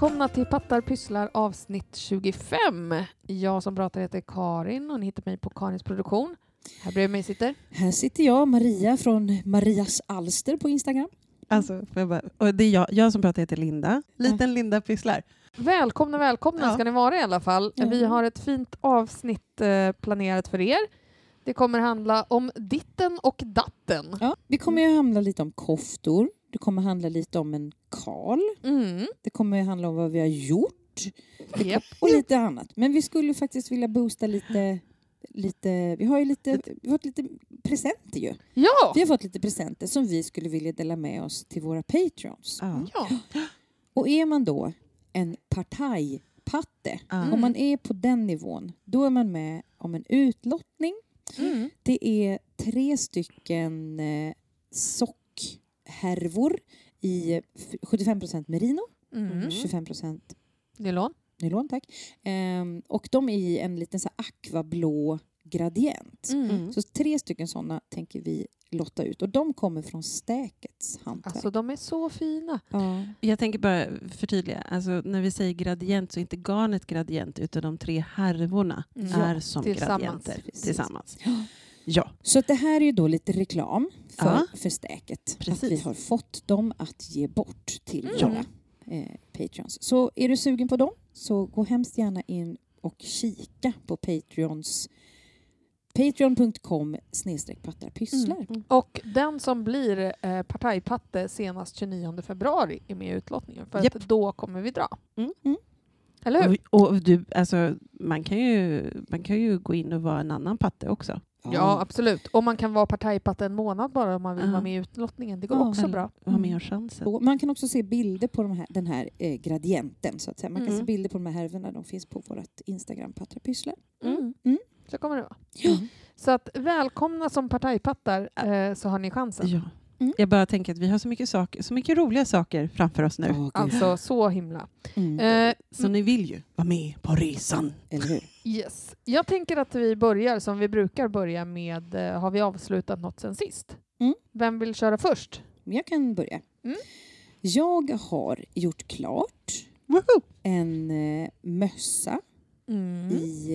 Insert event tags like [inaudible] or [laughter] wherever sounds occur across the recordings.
Välkomna till Pattar pysslar avsnitt 25. Jag som pratar heter Karin och ni hittar mig på Karins produktion. Här bredvid mig sitter... Här sitter jag, Maria från Marias Alster på Instagram. Alltså, bara, och det är jag, jag som pratar heter Linda. Liten Linda pysslar. Välkomna, välkomna Ja. ska ni vara i alla fall. Ja. Vi har ett fint avsnitt eh, planerat för er. Det kommer handla om ditten och datten. Ja, det kommer ju handla lite om koftor. Det kommer handla lite om en Karl. Mm. Det kommer ju handla om vad vi har gjort Japp. och lite annat. Men vi skulle faktiskt vilja boosta lite Lite, vi har ju lite, vi har fått lite presenter ju. Ja! Vi har fått lite presenter som vi skulle vilja dela med oss till våra patreons. Ja. ja. Och är man då en partajpatte, Ja. om man är på den nivån, då är man med om en utlottning Mm. Det är tre stycken eh, sockhärvor i f- 75% merino, Mm. 25 Nylon. nylon, tack. Ehm, och de är i en liten så här aquablå gradient. Mm. Mm. Så tre stycken sådana tänker vi lotta ut och de kommer från Stäkets hantverk. Alltså de är så fina. ja. Jag tänker bara förtydliga. Alltså, när vi säger gradient så är inte garnet gradient utan de tre härvorna Mm. är som tillsammans. gradienter Precis. tillsammans. Ja. Ja. Så att det här är ju då lite reklam för, Ja. för Stäket. Att Precis. vi har fått dem att ge bort till Mm. våra eh, patreons. Så är du sugen på dem så gå hemskt gärna in och kika på patreons patreon.com snedstreck pattarpysslar. Mm. Och den som blir eh, partajpatte senast 29 februari är med i utlåtningen. För Japp. att då kommer vi dra. Mm. Mm. Eller hur? Och, och du, alltså, man, kan ju, man kan ju gå in och vara en annan patte också. Ja, absolut. Och man kan vara partajpatte en månad bara om man vill Ja. vara med i utlottningen. Det går Ja, också Eller- bra. Och ha Mm. mer chansen. Och man kan också se bilder på de här, den här eh, gradienten. Så att säga. Man kan Mm. se bilder på de här härvorna. De finns på vårt Instagram, pattarpysslar. Mm. Mm. Så kommer det vara. Ja. Så att välkomna som partajpattar eh, så har ni chansen. Mm. Jag bara tänker att vi har så mycket, saker, så mycket roliga saker framför oss nu. Gud. Alltså så himla. Mm. Eh, Så ni vill ju vara med på resan. Eller hur? yes. Jag tänker att vi börjar som vi brukar börja med eh, Har vi avslutat något sen sist? Mm. Vem vill köra först? Jag kan börja. Mm. Jag har gjort klart Woho! en eh, mössa Mm. i...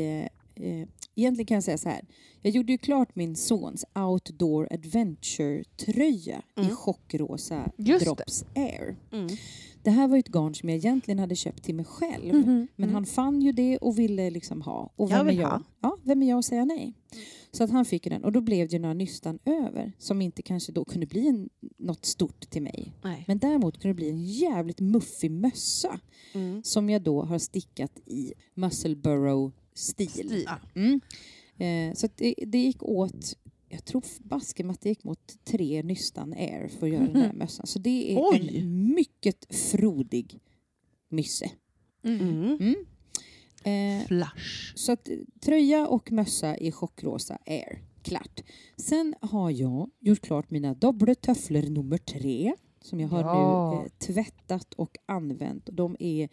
Eh, eh, egentligen kan jag säga så här. Jag gjorde ju klart min sons Outdoor Adventure-tröja i Mm. chockrosa Just det. Drops Air. Mm. Det här var ju ett garn som jag egentligen hade köpt till mig själv. Mhm. Men Mm. han fann ju det och ville liksom ha. Och Jag vem är vill jag? ha. Ja, vem är jag att säga nej? Så att han fick den. Och då blev det ju några nystan över som inte kanske då kunde bli en, något stort till mig. Nej. Men däremot kunde det bli en jävligt muffig mössa Mm. som jag då har stickat i Musselburrow-stil. Stil. Ja. Mm. Eh, så det, det gick åt, jag tror basken att det gick mot tre nystan air för att göra den här mössan. Så det är Oj. en mycket frodig mysse. Mm. Mm. Mm. Eh, Flash. så att tröja och mössa i chockrosa air. Klart. Sen har jag gjort klart mina dubbla tofflor nummer tre som jag har Ja. nu eh, tvättat och använt. De är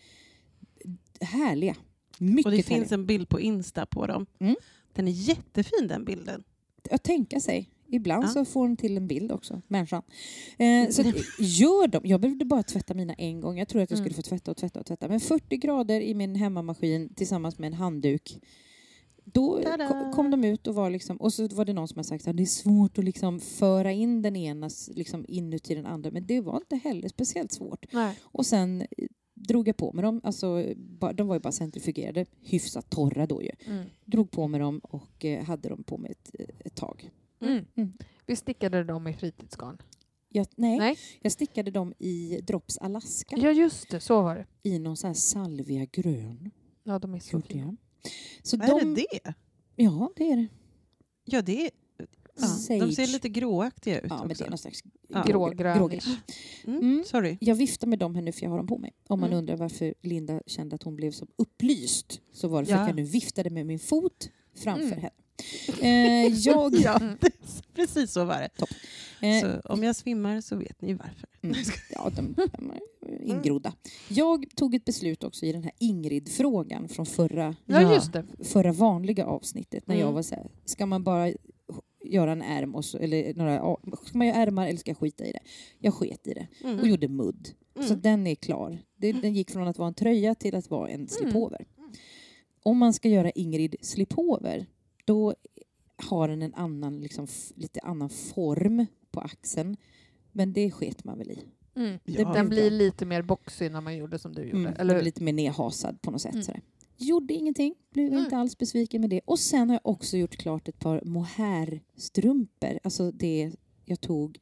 härliga. Mycket Och det finns en bild på Insta på dem. Mm. Den är jättefin den bilden. Att tänka sig. Ibland Ja. så får hon till en bild också, människan. Eh, så att, gör dem. Jag behövde bara tvätta mina en gång. Jag tror att jag skulle Mm. få tvätta och tvätta och tvätta. Men 40 grader i min hemmamaskin tillsammans med en handduk. Då Tada! kom de ut och var liksom, och så var det någon som har sagt att det är svårt att liksom föra in den ena liksom inuti den andra. Men det var inte heller speciellt svårt. Nej. Och sen eh, drog jag på med dem. Alltså, de var ju bara centrifugerade, hyfsat torra då ju. Mm. Drog på med dem och eh, hade dem på mig ett, ett tag. Mm. Mm. Vi stickade dem i fritidsgarn. Jag, nej, Nej. jag stickade dem i Drops Alaska Ja, just det. Så var det. i någon sån här salvia grön. Ja, de är så fina. Så Är de, det det? Ja, det är det. Ja, det är... Ja. Sage. De ser lite gråaktiga ut Ja, men det är någon slags Ja. Grågrönish. grågräs. Mm. Mm. Sorry. Jag viftar med dem här nu för jag har dem på mig. Om man Mm. undrar varför Linda kände att hon blev så upplyst så var det för Ja. att jag nu viftade med min fot framför Mm. henne. Eh, jag... [laughs] Ja, Mm. precis så var det. eh, Så om jag svimmar så vet ni varför. Mm. Ja, de, de är ingrodda. Jag tog ett beslut också i den här Ingrid-frågan från förra, Ja, Ja. just det. förra vanliga avsnittet när jag Mm. var så här, ska man bara göra en ärm och så, eller några, ska man göra ärmar eller ska jag skita i det? Jag sket i det och Mm. gjorde mudd. Mm. Så den är klar. Det, den gick från att vara en tröja till att vara en slipover. Om man ska göra Ingrid slipover, då har den en annan, liksom, lite annan form på axeln. Men det sket man väl i. Mm. Ja. Den blir lite mer boxig när man gjorde som du gjorde. Mm, Eller hur? lite mer nedhasad på något sätt. Mm. Gjorde ingenting, blev Mm. inte alls besviken med det. Och sen har jag också gjort klart ett par mohairstrumpor. Alltså det jag tog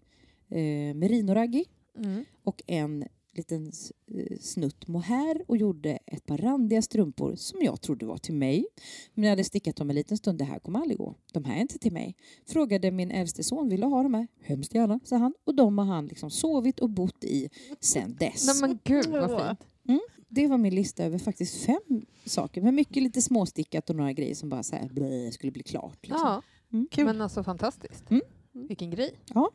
eh, merinoraggi Mm. och en liten eh, snutt mohair och gjorde ett par randiga strumpor som jag trodde var till mig. Men jag hade stickat dem en liten stund. Det här kommer aldrig gå. De här är inte till mig. Frågade min äldste son, vill du ha de här? Hemskt gärna, sa han. Och de har han liksom sovit och bott i sen dess. Nej men gud vad fint. Det var min lista över faktiskt fem saker. Men mycket lite småstickat och några grejer som bara så här, blä, skulle bli klart. Liksom. Ja, Mm. Kul. men alltså fantastiskt. Mm. Vilken grej. Ja.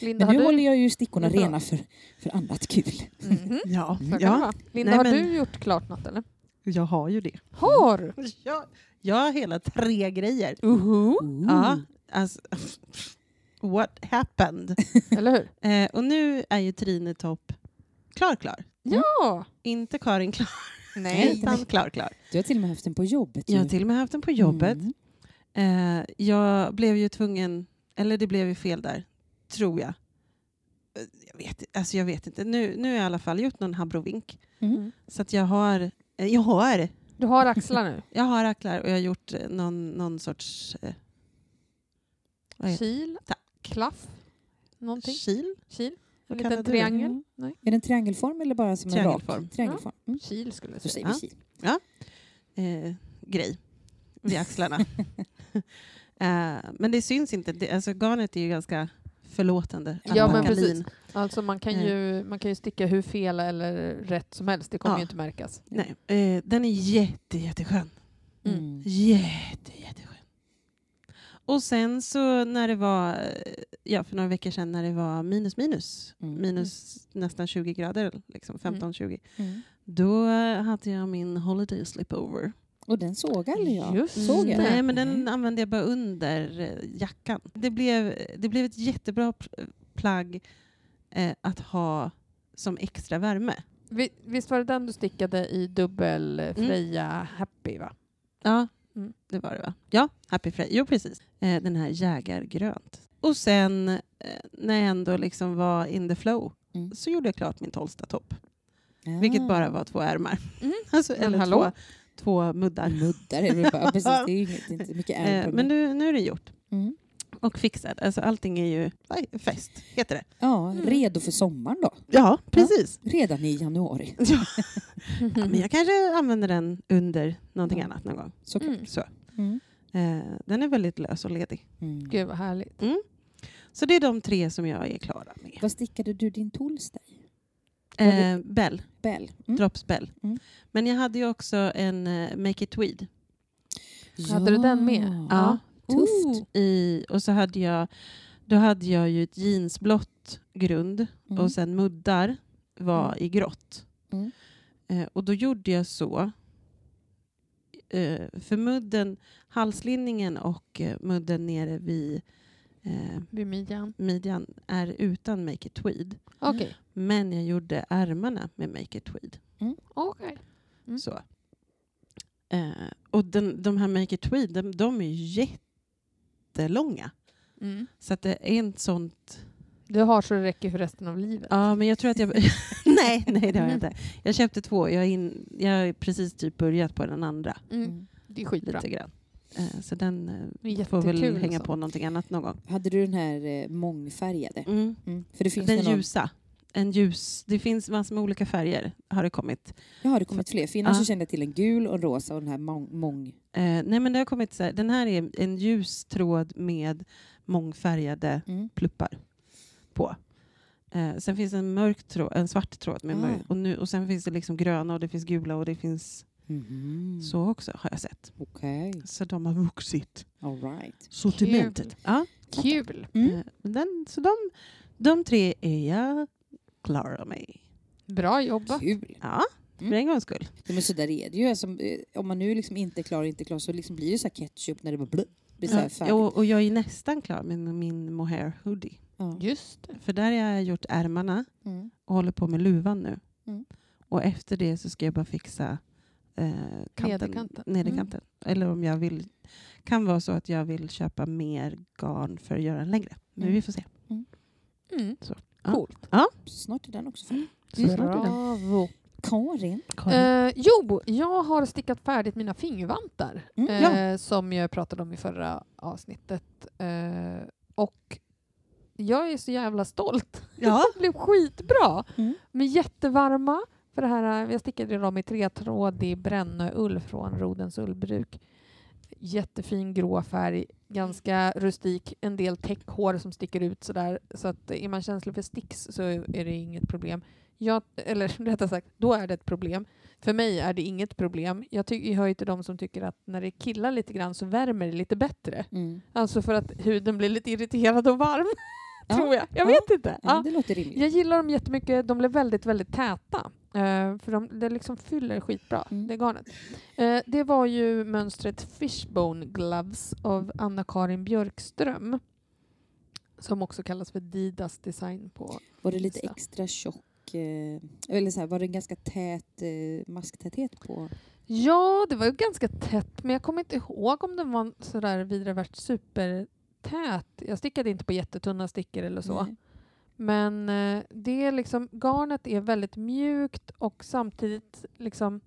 Linda, Men nu har håller du... jag ju stickorna är bra. rena för, för annat kul. Ja, kan det ja. vara. Linda, Nej, har men- du gjort klart något eller? jag har ju det. Har! Jag, jag har hela tre grejer. Uhu. Ja, alltså, [laughs] what happened? Eller hur? Eh, och nu är ju Trine Topp klar, klar. Ja! Inte Karin klar, Nej. [laughs] utan klar, klar. Du har till och med haft den på jobbet. Jag har till och med haft den på jobbet. Mm. Eh, jag blev ju tvungen, eller det blev ju fel där, tror jag. Eh, Jag vet, alltså jag vet inte. Nu, nu har jag i alla fall gjort någon habrovink. Mm. Så att jag har, eh, jag har, Du har axlar nu. [laughs] jag har acklar och jag har gjort eh, någon, någon sorts eh, Kil, Tack. klaff, någonting. Kil? Kil, en liten triangel. Mm. Nej. Är en triangelform eller bara som en rak? Triangelform. Mm. Kil skulle jag säga. vi Ja. kil. eh, grej vid axlarna. [laughs] eh, men det syns inte. Det, alltså garnet är ju ganska förlåtande. Ja, men precis. Alltså man kan, ju, man kan ju sticka hur fel eller rätt som helst. Det kommer Ja. ju inte märkas. Nej, eh, den är jätte, jätteskön. Mm. Jätte, jätteskön. Och sen så när det var, ja för några veckor sedan när det var minus minus, Mm. minus nästan 20 grader, liksom 15-20, Mm. då eh, hade jag min holiday slipover. Och den såg aldrig jag. Just Såg jag? Nej, men den Nej. använde jag bara under eh, jackan. Det blev, det blev ett jättebra pl- plagg eh, att ha som extra värme. Vi- Visst var det den du stickade i dubbel Freja Happy va? Ja, Mm. det var det va? Ja, Happy Frey. Jo, precis. Eh, den här jägargrönt. Och sen eh, när jag ändå liksom var in the flow Mm. så gjorde jag klart min tolsta topp. Ah. Vilket bara var två ärmar. Mm. [laughs] Alltså, eller hallå? två, två muddar. Muddar är det bara. Precis, det är inte mycket ärr [laughs] Eh, men nu, nu är det gjort. Mm. Och fixad. Alltså, allting är ju fest, heter det. Ja, Mm. redo för sommaren då. Ja, precis. Redan i januari. [laughs] Ja. Men jag kanske använder den under någonting Ja. annat någon gång. Så Mm. Så. Mm. Eh, den är väldigt lös och ledig. Mm. Gud vad härligt. Så det är de tre som jag är klara med. Vad stickade du din Tolsta i? Eh, Bell, Bell? Mm. Drops Bell. Mm. Men jag hade ju också en eh, Make It Tweed. Hade du den med? Ja. Tufft. I, och så hade jag, då hade jag ju ett jeansblått grund Mm. och sen muddar var Mm. i grått. Mm. Eh, och då gjorde jag så. Eh, för mudden, halslinningen och eh, mudden nere vid eh, Vid midjan. midjan är utan Make It Tweed. Okej. Men jag gjorde ärmarna med Make It Tweed. Okej. Mm. Så. Eh, och den, de här Make It Tweed, de, de är ju jättelånga. Mm. Så att det är en sånt... Du har så det räcker för resten av livet. Ja, men jag tror att jag... [laughs] nej, nej, det har jag inte. Jag köpte två. Jag, är in, jag har precis typ börjat på den andra. Mm. Mm. Det är skitbra. Lite grann. Eh, så den eh, får väl hänga på någonting annat någon gång. Hade du den här eh, mångfärgade? Mm. Mm. För det finns Den ju någon... ljusa. En ljus. Det finns massor med olika färger har det kommit. Ja, har det kommit fler? För innan Ja. så kände jag till en gul och en rosa och den här mång... mång... Eh, nej men det har kommit så här, den här är en ljus tråd med mångfärgade Mm. pluppar på. Eh, sen finns en mörk tråd, en svart tråd med Ah. mörk, och, nu, och sen finns det liksom gröna och det finns gula och det finns Mhm. så också har jag sett. Okej, Så de har vuxit. all right. Sortimentet. Ja, Kul. Mm. eh, den, så de, de tre är jag klara med. Bra jobbat. Kul. Ja, för Mm. en gångs skull. Ja, men så där är det ju. Alltså, eh, om man nu liksom inte är klar, inte klar så liksom blir det så här ketchup när det bara blir så här Ja, och, och jag är nästan klar med min mohair hoodie. Ja. Just det. För där har jag gjort ärmarna Mm. och håller på med luvan nu. Mm. Och efter det så ska jag bara fixa eh, kanten, Nederkanten. nederkanten. Eller om jag vill... kan vara så att jag vill köpa mer garn för att göra den längre. Men Mm. vi får se. Mm. Så. Ja. Coolt. Snart är den också färdig. Den. Bravo. Karin. Karin. Eh, jo, jag har stickat färdigt mina fingervantar Mm. eh, som jag pratade om i förra avsnittet. Eh, och jag är så jävla stolt. [laughs] Ja. Det blev skitbra. Mm. De är jättevarma. För det här, jag stickade dem i tretrådig brännöull från Rodens ullbruk. Jättefin grå färg, ganska rustik, en del täckhår som sticker ut sådär. Så att är man känslig för sticks så är det inget problem. Jag, eller [laughs] rättare sagt, då är det ett problem. För mig är det inget problem. Jag, ty- jag hör ju till de som tycker att när det killar lite grann så värmer det lite bättre. Mm. Alltså för att huden blir lite irriterad och varm. [laughs] Ja. Tror jag. Jag Ja. vet inte. Ja. Det låter rimligt. Jag gillar dem jättemycket. De blev väldigt, väldigt täta. Eh, för de, det liksom fyller skitbra, Mm. det garnet. Eh, det var ju mönstret Fishbone Gloves av Anna-Karin Björkström. Som också kallas för Didas design på Var det lite Insta. extra tjock, eh, eller så här, var det ganska tät masktäthet på? Ja, det var ju ganska tätt, men jag kommer inte ihåg om den var sådär vidare värst supertät. Jag stickade inte på jättetunna stickor eller så. Nej. Men eh, det är liksom, garnet är väldigt mjukt och samtidigt liksom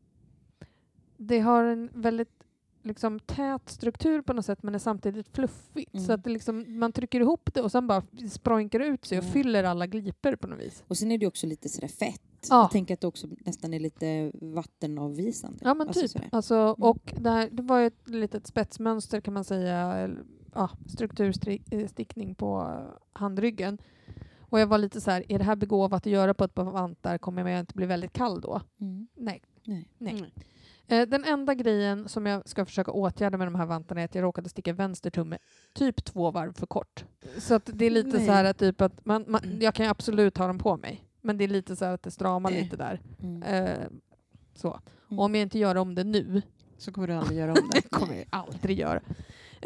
det har en väldigt liksom, tät struktur på något sätt men är samtidigt fluffigt. Mm. Så att liksom, man trycker ihop det och sen bara sproinkar ut sig och Ja. fyller alla glipor på något vis. Och sen är det också lite sådär fett. Ja. Jag tänker att det också nästan är lite vattenavvisande. Ja men Alltså typ. sådär. Alltså, Mm. och det, här, det var ju ett litet spetsmönster kan man säga. Ja, strukturstickning på handryggen. Och jag var lite så här, är det här begåvat att göra på ett par vantar? Kommer jag inte bli väldigt kall då? Mm. Nej. Nej. Nej. Mm. Eh, den enda grejen som jag ska försöka åtgärda med de här vantarna är att jag råkade sticka vänster tumme typ två varv för kort. Så att det är lite Nej. så här att typ att man, man, jag kan ju absolut ha dem på mig. Men det är lite så här att det stramar Nej. lite där. Mm. Eh, så. Mm. Och om jag inte gör om det nu, Så kommer du aldrig göra om det det. [laughs] kommer jag aldrig göra.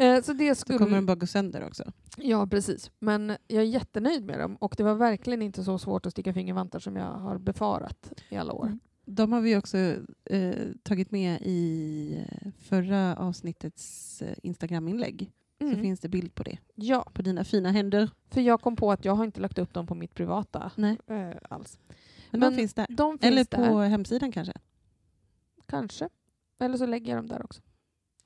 Eh, så det Då skulle... kommer den bara gå sönder också. Ja, precis. Men jag är jättenöjd med dem och det var verkligen inte så svårt att sticka fingervantar som jag har befarat i alla år. Mm. De har vi också eh, tagit med i eh, förra avsnittets eh, Instagram-inlägg. Så Mm. finns det bild på det. Ja, På dina fina händer. för jag kom på att jag har inte lagt upp dem på mitt privata Nej. eh, alls. Men, Men de finns där. De finns Eller där. på hemsidan kanske. Kanske. Eller så lägger jag dem där också.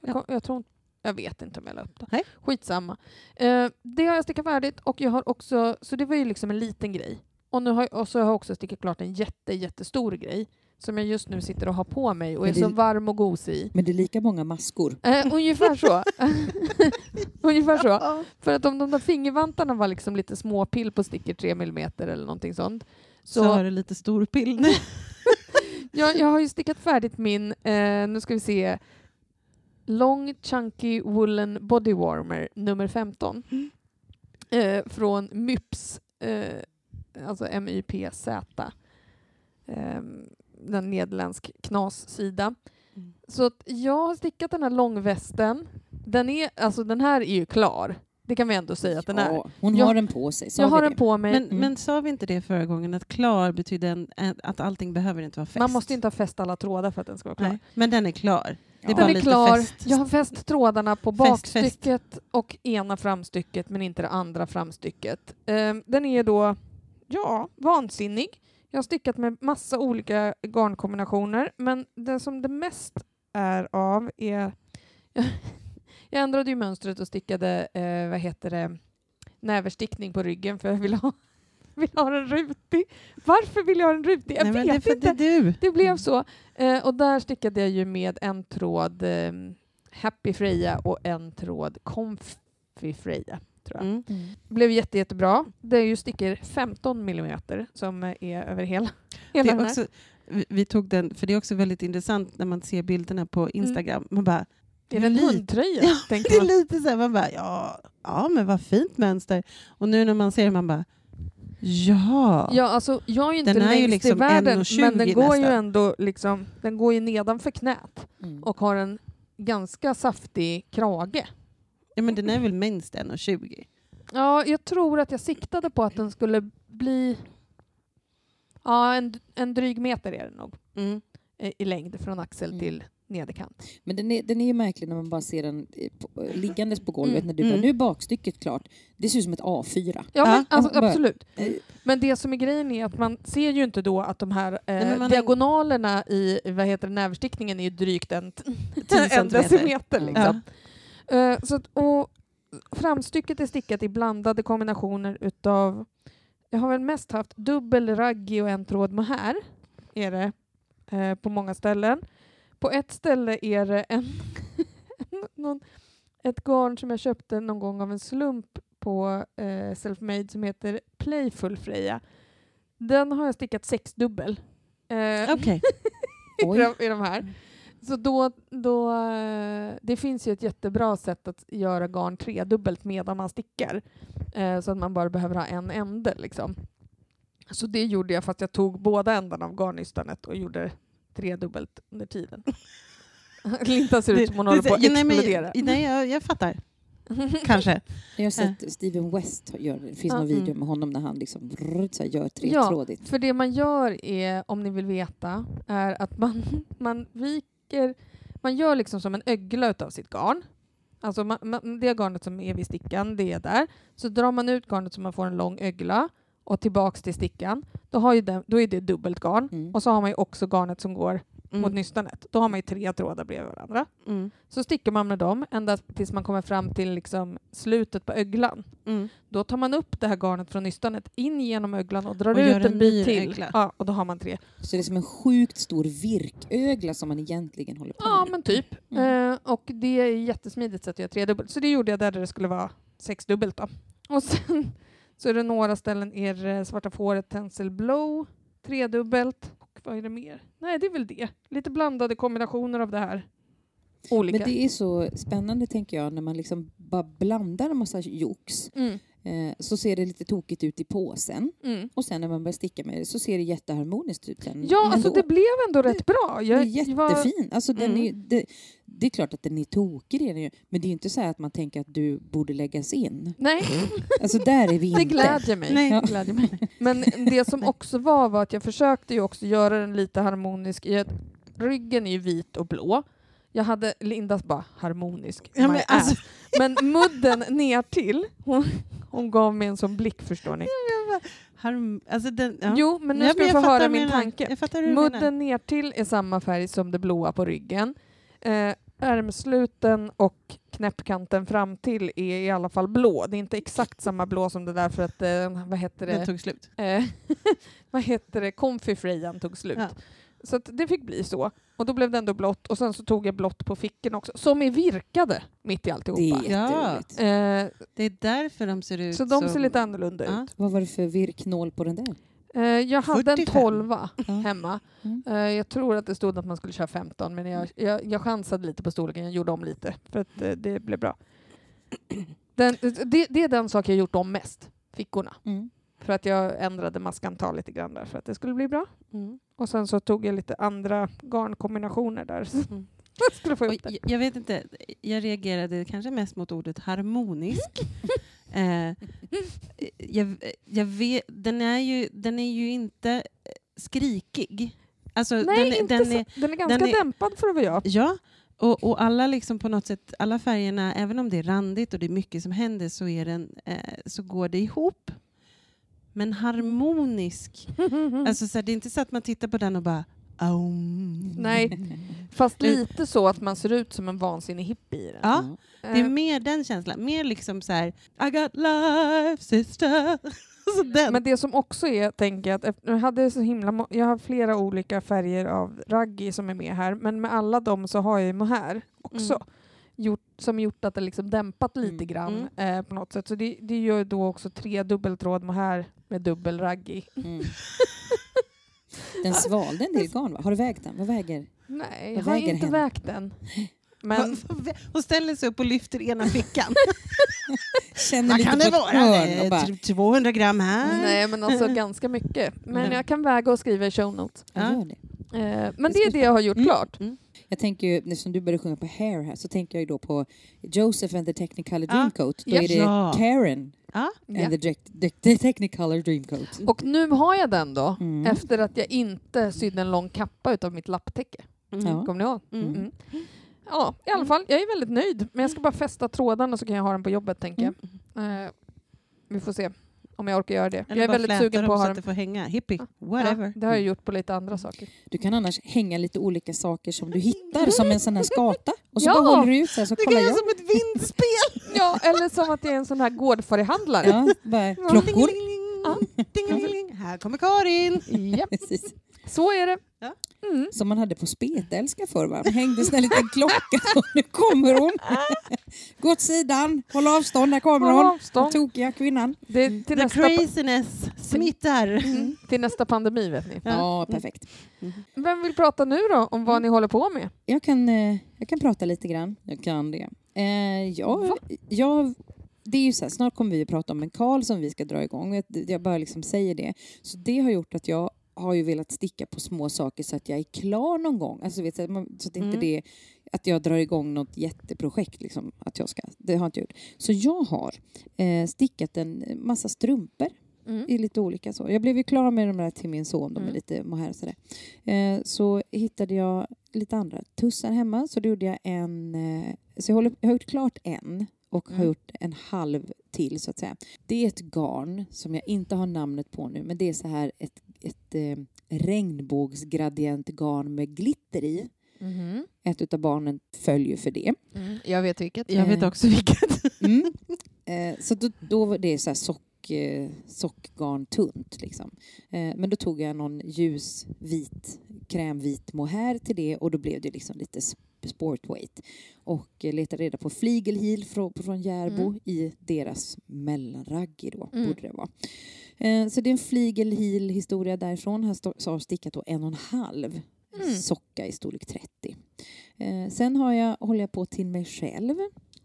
Ja. jag, tror, inte- jag vet inte om jag la upp det. Nej. Skitsamma. Eh, det har jag stickat färdigt och jag har också, så det var ju liksom en liten grej. Och, nu har, jag- och så har jag också stickat klart en jätte, jättestor grej som jag just nu sitter och har på mig och är det- så varm och gosig i. Men det är lika många maskor. Eh, ungefär så. [laughs] [laughs] ungefär så. För att om de där fingervantarna var liksom lite småpill på stickor 3 mm eller någonting sånt. Så, Så, har du lite stor pill nu. [laughs] jag, jag har ju stickat färdigt min, eh, nu ska vi se, Long Chunky Woolen Body Warmer nummer 15. Mm. Eh, från MYPS, eh, alltså M-Y-P-Z. Eh, den nederländsk knassida. Mm. Så att jag har stickat den här långvästen. Den, är, alltså den här är ju klar. Det kan vi ändå säga att den är. Ja, hon Jag- har den på sig. Jag har den på mig. Men, Mm. men sa vi inte det förra gången att klar betyder en, en, att allting behöver inte vara fäst? Man måste inte ha fäst alla trådar för att den ska vara klar. Nej, men den är klar. Det Den är klar. fäst. Jag har fäst trådarna på bakstycket och ena framstycket men inte det andra framstycket. Ehm, den är då, ja, vansinnig. Jag har stickat med massa olika garnkombinationer men det som det mest är av är... [laughs] jag ändrade ju mönstret och stickade, eh, vad heter det, näverstickning på ryggen för jag vill ha, [laughs] vill ha den rutig. Varför vill jag ha den rutig? Jag Nej, vet det inte. det. Det blev så. Eh, och där stickade jag ju med en tråd eh, Happy Freja och en tråd Comfy Freja. Tror jag. Mm. Mm. Det blev jätte, jättebra. Det är ju stickor 15 millimeter som är över hela, Det hela här. också, vi, vi tog den, för det är också väldigt intressant när man ser bilderna på Instagram. Man bara, Är det en hundtröja? Ja, [laughs] det är lite så här, man bara, ja, ja men vad fint mönster. Och nu när man ser det, man bara, ja. Ja, alltså, jag är ju inte Den är ju längst liksom i världen, 1,20 men den går ju nästan. ändå liksom, den går ju nedanför knät Mm. och har en ganska saftig krage. ja men den är väl minst 1,20? Ja, jag tror att jag siktade på att den skulle bli... Ja, en, en dryg meter är det nog Mm. eh, i längd från axel Mm. till nederkant. Men den är, den är ju märklig när man bara ser den eh, på, eh, liggandes på golvet Mm. när du bara, Mm. nu är bakstycket klart. Det ser ut som ett A4. Ja, Ja, men, alltså, bara- absolut. Eh, Men det som är grejen är att man ser ju inte då att de här eh, man- diagonalerna i vad heter det, näverstickningen är ju drygt en, [laughs] en centimeter. decimeter. Ja. Liksom. Eh, så att, och framstycket är stickat i blandade kombinationer utav, jag har väl mest haft dubbel raggi och en tråd mohair, är det eh, på många ställen. På ett ställe är det [laughs] en, någon, ett garn som jag köpte någon gång av en slump på eh, Selfmade som heter Playful Freja. Den har jag stickat sexdubbel. Eh, Okej. [laughs] i, de, i de här. Så då, då, eh, det finns ju ett jättebra sätt att göra garn tredubbelt medan man stickar. Eh, så att man bara behöver ha en ände. Liksom. Så det gjorde jag fast jag tog båda ändarna av garnnystanet och gjorde tredubbelt under tiden. [laughs] Linda ser ut som hon håller på att ja, nej, men- explodera. Nej, jag, jag fattar. [laughs] Kanske. Jag har sett Steven West gör det. Finns Ja, någon video mm. med honom när han liksom så här, gör Ja, tretrådigt. För det man gör är, om ni vill veta, är att man, [laughs] man viker, man gör liksom som en ögla utav sitt garn. Alltså man, man, det garnet som är vid stickan, det är där. Så drar man ut garnet så man får en lång ögla och tillbaks till stickan, då, har ju den, då är det dubbelt garn. Mm. Och så har man ju också garnet som går mot Mm. nystanet. Då har man ju tre trådar bredvid varandra. Mm. Så stickar man med dem ända tills man kommer fram till liksom slutet på öglan. Mm. Då tar man upp det här garnet från nystanet in genom öglan och drar Och ut en en bit till. ögla. Ja, och då har man tre. Så det är som en sjukt stor virkögla som man egentligen håller på Ja, med. men typ. Mm. Eh, och det är jättesmidigt sätt att göra tredubbelt. Så det gjorde jag där det skulle vara sexdubbelt. Då. Och sen så är det några ställen är det Svarta fåret Tencel Blow tredubbelt. Och vad är det mer? Nej, det är väl det. Lite blandade kombinationer av det här. Olika. Men det är så spännande tänker jag när man liksom bara blandar en massa jox Mm, eh, så ser det lite tokigt ut i påsen mm. och sen när man börjar sticka med det så ser det jätteharmoniskt ut sen. Ja, alltså det blev ändå rätt bra. Det Jag, är jättefin. Alltså, den Mm. är, det, det är klart att den är tokig, det är den ju. men det är inte så här att man tänker att du borde läggas in. Nej, Alltså där är vi [laughs] det inte. glädjer mig. Nej. Det glädjer mig. [laughs] Men det som också var var att jag försökte ju också göra den lite harmonisk i att ryggen är ju vit och blå. Jag hade Lindas bara harmonisk. Ja, men alltså- men mudden ner till hon, hon gav mig en sån blick förstår ni. Alltså den, ja. Jo, men nu Ja, ska du jag få höra min tanke. Mudden ner till är samma färg som det blåa på ryggen. Eh, ärmsluten och knäppkanten fram till är i alla fall blå. Det är inte exakt samma blå som det där för att, eh, vad heter det? Den tog slut. eh, [laughs] vad heter det, Comfy tog slut. Ja. Så att det fick bli så. Och då blev det ändå blått och sen så tog jag blått på fickorna också, som är virkade mitt i Det är alltihopa. jätteroligt. Eh, Det är därför de ser ut så de som... ser lite annorlunda Ja. ut. Vad var det för virknål på den där? Eh, jag hade en 45. tolva Ja. hemma. Mm. Eh, jag tror att det stod att man skulle köra 15 men jag, jag, jag chansade lite på storleken, jag gjorde om lite för att eh, det blev bra. Den, det, det är den sak jag gjort om mest, fickorna. Mm. För att jag ändrade maskantal lite grann där för att det skulle bli bra. Mm. Och sen så tog jag lite andra garnkombinationer där. Mm. [laughs] jag skulle få jag, jag vet inte, jag reagerade kanske mest mot ordet harmonisk. [laughs] eh, jag, jag vet, den, är ju, den är ju inte skrikig. Alltså, Nej, den, inte den så. är, den är ganska den är- dämpad för att vara jag. Ja, och, och alla liksom på något sätt, alla färgerna, även om det är randigt och det är mycket som händer så, är den, eh, så går det ihop. Men harmonisk, [laughs] alltså så här, det är inte så att man tittar på den och bara Aum. Nej, fast lite så att man ser ut som en vansinnig hippie i. Ja, det är Eh, mer den känslan. Mer liksom så här, I got life sister. [laughs] Men det som också är, tänker jag, att jag, hade så himla jag har flera olika färger av raggi som är med här, men med alla dem så har jag ju mohair också. Mm. Gjort, som gjort att det liksom dämpat lite Mm. grann eh, på något sätt. Så det, det gör då också tre dubbeltråd mohair med dubbel raggi. Mm. [laughs] Den svalde en del garn va? Har du vägt den? Vad väger? Nej, Vad jag har väger inte hen? vägt den. Men och ställer sig upp och lyfter ena fickan. [laughs] Känner Vad lite kan på det ett vara? hörn och bara, t- 200 gram här. nej, men alltså ganska mycket. Men Mm. jag kan väga och skriva i show notes. jag Ja. gör det. Eh, men det är det jag har gjort Mm. klart. Mm. Jag tänker ju, eftersom du började sjunga på Hair här, så tänker jag ju då på Joseph and the Technicolor. Dreamcoat. Då Ja. är det Ja. Karen Ja. Ja. And the, the, Technicolor Dreamcoat. Och nu har jag den då, Mm. efter att jag inte sydde en lång kappa utav mitt lapptäcke. Mm. Ja. Kommer ni ihåg? Mm. Mm. Ja, i alla fall. Jag är väldigt nöjd. Men jag ska bara fästa trådarna så kan jag ha den på jobbet, tänker jag. Mm. Eh, vi får se om jag orkar göra det. Eller jag är bara väldigt sugen dem på att så ha att den. det får hänga. Hippie, whatever. Ja, det har jag gjort på lite andra saker. Du kan annars hänga lite olika saker som du hittar som en sån här skata. Och så Ja. bara håller du ut så här så Det kollar kan jag. jag som ett vindspel! [laughs] Ja, eller som att jag är en sån här gårdfarihandlare. Ja, bara klockor. Ja. Här kommer Karin! Ja, [laughs] Precis. så är det. Ja. Mm. Som man hade på spetälska förr. Va? Man hängde en liten klocka [laughs] och nu kommer hon. Gå åt sidan, håll avstånd, där kommer Håll hon. avstånd. Den tokiga kvinnan. Det är till The nästa, craziness smittar. mm, till nästa pandemi, vet ni. Ja. Ja, perfekt. Vem vill prata nu då, om vad ni håller på med? Jag kan, eh, jag kan prata lite grann. Jag kan det. Eh, jag, jag, det är ju så här, snart kommer vi att prata om en Karl som vi ska dra igång. Jag, jag bara liksom säger det. Så det har gjort att jag har ju velat sticka på små saker så att jag är klar någon gång. Alltså, vet, så att man- så att inte Mm. det att jag drar igång något jätteprojekt. Liksom, att jag ska, det har jag inte gjort. Så jag har eh, stickat en massa strumpor Mm. i lite olika så. Jag blev ju klar med de där till min son, de är Mm. lite mohair sådär. Eh, så hittade jag lite andra tussar hemma, så då gjorde jag en... Eh, så jag, håller, jag har gjort klart en och har Mm. gjort en halv till så att säga. Det är ett garn som jag inte har namnet på nu, men det är så här ett, ett eh, regnbågsgradientgarn med glitter i. Mhm. Ett av barnen följer för det. Mm. Jag vet vilket. Jag vet Eh. också vilket. Mm. [laughs] Eh, så då, då var det så här sock, eh, sockgarn tunt. Liksom. Eh, men då tog jag någon ljus vit, krämvit mohair till det och då blev det liksom lite sp- sportweight. Och eh, letade reda på fligelhil från, från Järbo Mm. i deras mellanraggi då, Mm. borde det vara. Eh, så det är en fligelhil historia därifrån. Här har stickat då en och en halv Mm. socka i storlek 30. Eh, sen har jag, håller jag på till mig själv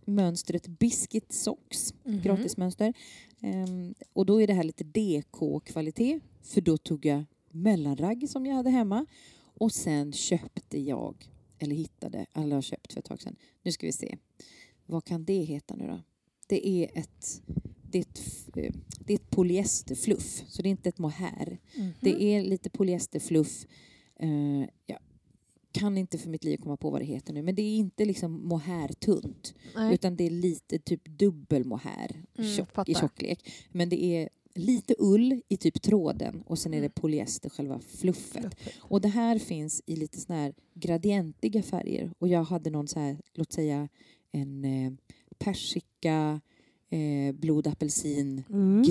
mönstret Biscuit Socks, Mhm. gratismönster. Ehm, och då är det här lite DK-kvalitet för då tog jag mellanragg som jag hade hemma och sen köpte jag, eller hittade, eller har köpt för ett tag sedan. Nu ska vi se. Vad kan det heta nu då? Det är ett, det är ett, eh, det är ett polyesterfluff, så det är inte ett mohair. Mhm. Det är lite polyesterfluff. Uh, jag kan inte för mitt liv komma på vad det heter nu, men det är inte liksom mohair-tunt, utan det är lite typ dubbel mohair Mm, tjock, i tjocklek. Men det är lite ull i typ tråden och sen är det Mm. polyester, själva fluffet. Fluffigt. Och det här finns i lite såna här gradientiga färger. Och jag hade någon så här, låt säga en eh, persika, eh, blodapelsin Mm.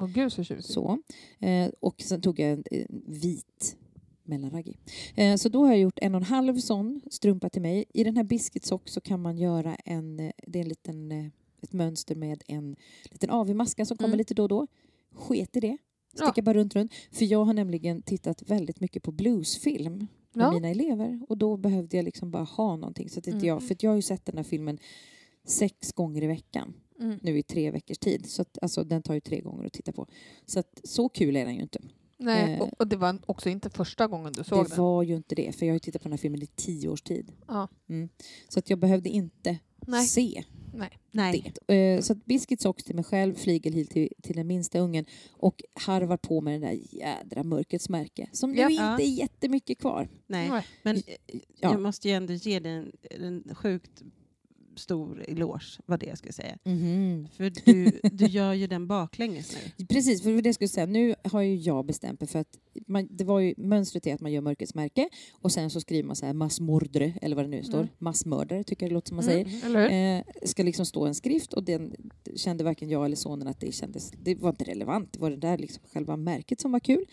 Åh gud så tjusigt. Så. Eh, och sen tog jag en, en vit mellanraggi. Eh, så då har jag gjort en och en halv sån strumpa till mig. I den här biscuitsock så kan man göra en, eh, det är en liten, eh, ett mönster med en liten AV-maska som kommer Mm. lite då och då. Sket i det. Ja. Sticka bara runt, runt. För jag har nämligen tittat väldigt mycket på bluesfilm med Ja. mina elever och då behövde jag liksom bara ha någonting. Så att inte Mm. jag, för jag har ju sett den här filmen sex gånger i veckan Mm. nu i tre veckors tid. Så att, alltså, den tar ju tre gånger att titta på. Så att, så kul är den ju inte. Nej, Eh. och, och det var också inte första gången du såg det den. var ju inte det, för jag har ju tittat på den här filmen i tio års tid. Ja. Mm. Så att jag behövde inte Nej. se Nej. det. Eh, Så att biscuits också till mig själv, flygelhil till, till den minsta ungen och harvar på med den där jädra mörkrets märke som Ja. nu Ja. inte är jättemycket kvar. Nej. Nej. Men Ja. jag måste ju ändå ge dig en, en sjukt stor eloge, vad det jag skulle säga. För du, [laughs] du gör ju den baklänges nu. Precis, för det jag skulle säga, nu har ju jag bestämt mig för att man, det var ju, mönstret är att man gör mörkrets märke och sen så skriver man så här massmordre eller vad det nu står, Mm. massmördare tycker jag det låter som man Mm, säger. Eh, ska liksom stå en skrift och den kände varken jag eller sonen att det kändes, det var inte relevant. Det var det där liksom själva märket som var kul.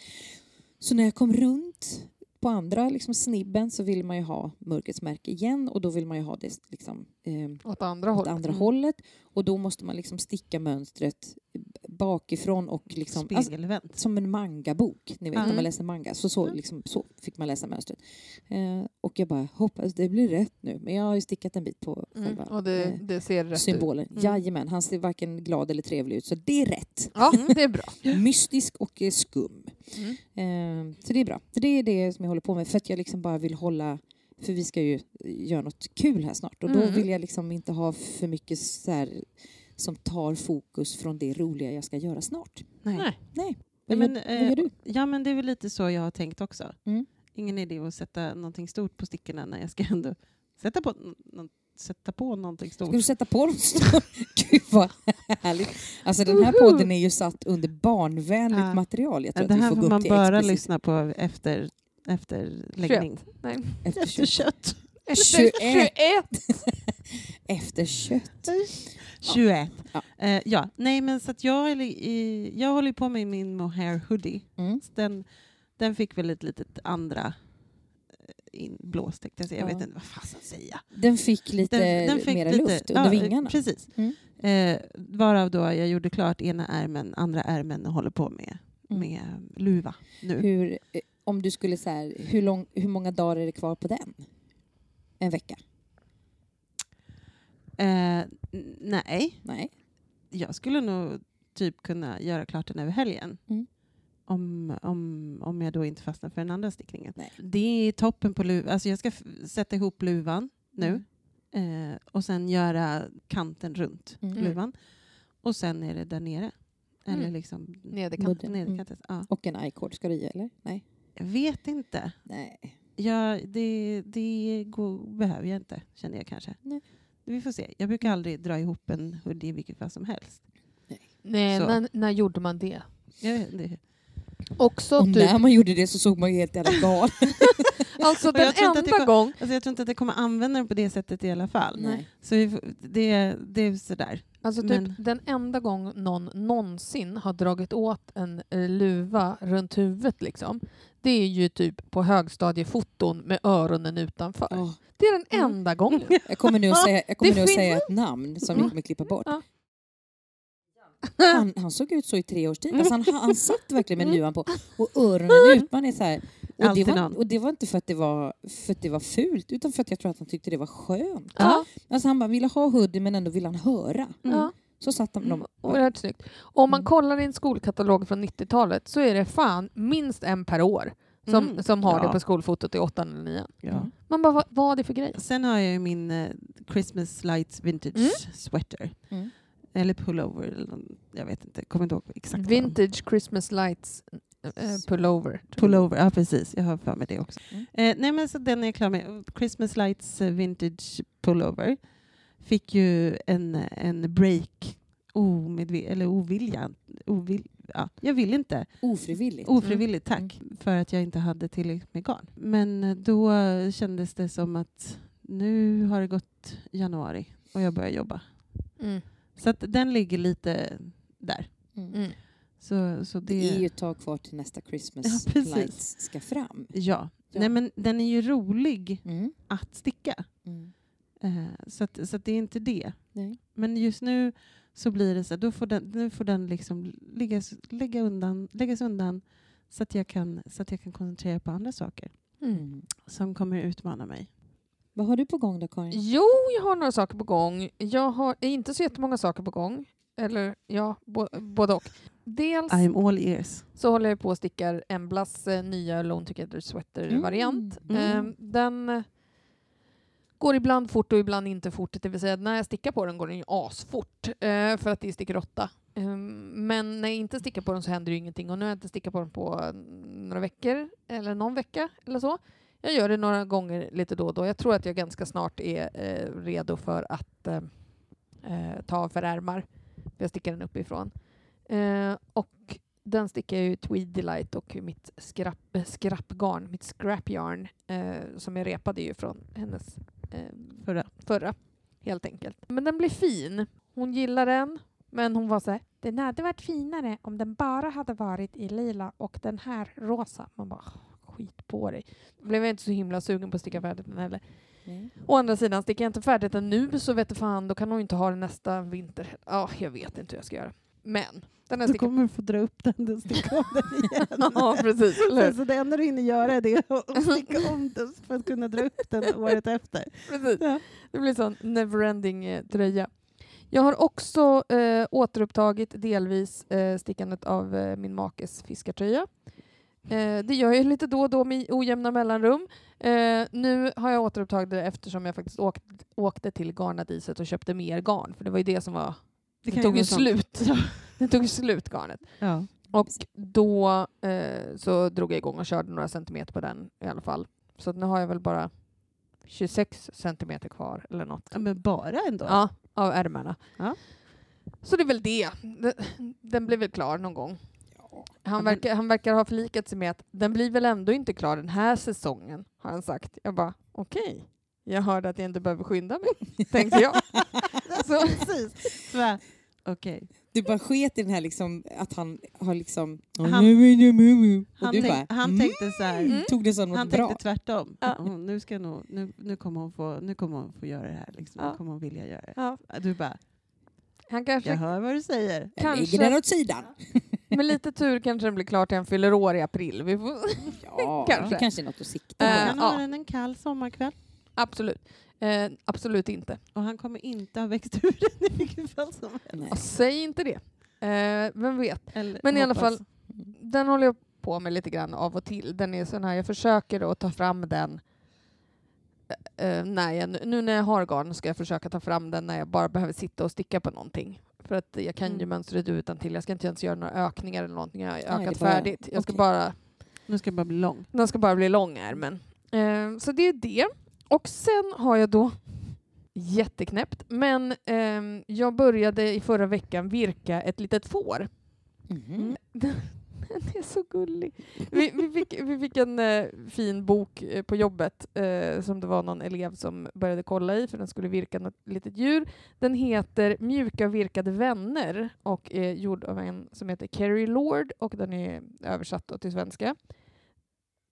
Så när jag kom runt på andra liksom snibben så vill man ju ha mörkrets märke igen och då vill man ju ha det liksom, eh, Åt andra åt hållet. andra Mm. hållet och då måste man liksom sticka mönstret bakifrån och liksom, alltså, som en mangabok, ni vet när Mm. man läser manga. Så, så, Mm. liksom, så fick man läsa mönstret. Eh, och jag bara hoppas det blir rätt nu. Men jag har ju stickat en bit på Mm. själva Och det, eh, det ser rätt ut. symbolen. Mm. Jajamän, han ser varken glad eller trevlig ut. Så det är rätt. Ja, det är bra. [laughs] Mystisk och eh, skum. Mm. Eh, så det är bra. Så det är det som jag håller på med. För att jag liksom bara vill hålla för vi ska ju göra något kul här snart och då Mm. vill jag liksom inte ha för mycket så här som tar fokus från det roliga jag ska göra snart. Nej. Nej. Nej. Vad, men, gör, eh, vad gör du? Ja, men det är väl lite så jag har tänkt också. Mm. Ingen idé att sätta någonting stort på stickorna när jag ska ändå sätta på, nå- sätta på någonting stort. Ska du sätta på dem så? [laughs] Gud vad härligt. Alltså den här podden är ju satt under barnvänligt Ja. material. Jag tror det att vi här får får gå upp man bara explicit lyssna på efter, efter läggning. Nej. efter Efter kött. kött. Efter 21. 21! Efter kött. 21. Ja. Eh, ja. Nej, men så att jag, är i, jag håller på med min mohair hoodie. Mm. Så Den, den fick väl ett litet andra eh, inblås, tänkte jag säga. Jag Ja. vet inte vad fasen säga. Den fick lite Den, den fick mera lite, luft under ja, vingarna. Precis. Mm. Eh, varav då jag gjorde klart ena ärmen, andra ärmen och håller på med, Mm. med luva nu. Hur, eh, om du skulle så här, hur, lång, hur många dagar är det kvar på den? En vecka? Eh, nej, Nej. jag skulle nog typ kunna göra klart den över helgen. Mm. Om, om, om jag då inte fastnar för den andra stickningen. Nej. Det är toppen på luvan. Alltså jag ska sätta ihop luvan nu Mm. eh, och sen göra kanten runt Mm. luvan. Och sen är det där nere. Eller Mm. liksom Nederkant. Mudden. nederkanten. Ja. Och en i-cord ska du ge eller? Nej. Jag vet inte. Nej. Ja, det det går, behöver jag inte, känner jag kanske. Nej. Vi får se. Jag brukar aldrig dra ihop en hoodie i vilket fall som helst. Nej, Så. när, när gjorde man det? Jag vet, det, Också Och typ, när man gjorde det så såg man ju helt jävla galen [laughs] alltså den jag tror inte att det enda kom- gång... alltså jag tror inte att jag kommer använda den på det sättet i alla fall. Nej. Så det, det är sådär. Alltså typ Men- den enda gång någon någonsin har dragit åt en luva runt huvudet liksom, det är ju typ på högstadiefoton med öronen utanför. Åh, Det är den Mm. enda gången. [laughs] jag kommer nu att [laughs] säga, jag kommer Det nu att säga ett namn som vi Mm. kommer klippa bort. Ja. Han, han såg ut så i tre års tid. Alltså han, han satt verkligen med Mm. luvan på och öronen ut. Man är så här. Och, det var, och det var inte för att det var, för att det var fult utan för att jag tror att han tyckte det var skönt. Ja, Alltså han bara ville ha hoodie men ändå ville han höra. ja. Så satt de, Oerhört snyggt. Om man Mm. kollar i en skolkatalog från 90-talet så är det fan minst en per år som, Mm. som har Ja. det på skolfotot i åttan eller nian. Ja. Man bara, vad, vad är det för grej? Sen har jag ju min eh, Christmas Lights Vintage Mm. Sweater. Mm. Eller pullover. Eller jag vet inte, kommer inte ihåg exakt. vad Vintage Christmas lights eh, pullover. Pullover, ja precis. Jag har för mig det också. Mm. Eh, nej men så den är jag klar med. Christmas Lights eh, Vintage Pullover fick ju en, en break omedve- eller ovilja. Ovil ja, jag vill inte. ofrivilligt. Ofrivilligt, tack. För att jag inte hade tillräckligt med garn. Men då kändes det som att nu har det gått januari och jag börjar jobba. Mm. Så att den ligger lite där. Mm. Mm. Så, så det, Det är ju ett tag kvar till nästa Christmas Ja, precis. lights ska fram. Ja. Ja. Nej, men den är ju rolig Mm. att sticka. Mm. Eh, så att, så att det är inte det. Nej. Men just nu så blir det så att då får den, nu får den liksom läggas, lägga undan, läggas undan så att, jag kan, så att jag kan koncentrera på andra saker Mm. Mm. som kommer utmana mig. Vad har du på gång då Karin? Jo, jag har några saker på gång. Jag har inte så jättemånga saker på gång. Eller ja, bo, både och. Dels I'm all ears. så håller jag på och stickar Emblas eh, nya Lone Together Sweater-variant. Mm. Eh, den eh, går ibland fort och ibland inte fort. Det vill säga när jag stickar på den går den ju asfort eh, för att det är stickor 8. Eh, men när jag inte stickar på den så händer ju ingenting och nu har jag inte stickat på den på eh, några veckor eller någon vecka eller så. Jag gör det några gånger lite då och då. Jag tror att jag ganska snart är eh, redo för att eh, eh av ta för ärmar. Jag stickar den uppifrån. Eh, och den stickar jag ju Tweed Delight och mitt skrapp, äh, skrappgarn, mitt scrapyarn eh, som jag repade ju från hennes eh, Förra. förra, helt enkelt. Men den blir fin. Hon gillar den, men hon var så här, den hade varit finare om den bara hade varit i lila och den här rosa. Man bara, "Åh, skit på dig. Då blev jag inte så himla sugen på att sticka färdigt den heller. Nej. Å andra sidan, sticker jag inte färdigt den nu så vet du fan, då kan hon inte ha den nästa vinter. Ja, jag vet inte hur jag ska göra. Men, den jag Du kommer få dra upp den och sticka om den igen. [laughs] ja, precis. Eller? Så det enda du hinner göra är det att [laughs] sticka om den för att kunna dra upp den året efter. Precis. Ja. Det blir sån neverending eh, tröja. Jag har också eh, återupptagit delvis eh, stickandet av eh, min makes fiskartröja. Eh, det gör jag lite då och då med ojämna mellanrum. Eh, nu har jag återupptagit det eftersom jag faktiskt åkt, åkte till garnadiset och köpte mer garn. För det var ju det som var Det tog ju slut. [laughs] Det tog ju slut garnet. Ja. Och då eh, så drog jag igång och körde några centimeter på den i alla fall. Så nu har jag väl bara 26 centimeter kvar eller något. Ja, men bara ändå? Ja, av ärmarna. Ja. Så det är väl det. Den, blir väl klar någon gång. Han, verkar, han verkar ha förlikat sig med att den blir väl ändå inte klar den här säsongen, har han sagt. Jag bara, okej. Jag hörde att jag inte behöver skynda mig, [laughs] tänkte jag. [laughs] Så, Precis. Okej. Du bara sket i den här liksom, att han har liksom... Han- och Han, du bara, han mm, tänkte så här, tog det som något han bra. tänkte tvärtom. Ja. Nu, ska nog, nu, nu, kommer hon få, nu kommer hon få göra det här. Liksom. Ja. Nu kommer hon vilja göra det. ja, Du bara, han kanske, jag hör vad du säger. Jag lägger den åt sidan. [laughs] med lite tur kanske den blir klar till han fyller år i april. Vi får, Ja, Kanske. kanske något att sikta Eh, på. kan ja. ha den en kall sommarkväll. Absolut. Eh, absolut inte. Och han kommer inte ha växt ur den i vilket fall som helst. Ja, säg inte det. Eh, vem vet. Eller, Men i alla hoppas. fall, den håller jag på med lite grann av och till. Den är sån här, jag försöker att ta fram den eh, när jag, nu när jag har garn ska jag försöka ta fram den när jag bara behöver sitta och sticka på någonting. För att jag kan ju Mm. mönstret utan till. Jag ska inte ens göra några ökningar eller någonting. Jag har ökat bara- färdigt. Jag ska okej. bara, Nu ska bara bli lång. den ska bara bli lång ärmen. Eh, så det är det. Och sen har jag då jätteknäppt, men ehm, jag började i förra veckan virka ett litet får. Mhm. [laughs] Den är så gullig. Vi, vi, fick, vi fick en eh, fin bok eh, på jobbet eh, som det var någon elev som började kolla i för den skulle virka något litet djur. Den heter Mjuka virkade vänner och är gjord av en som heter Kerry Lord och den är översatt till svenska.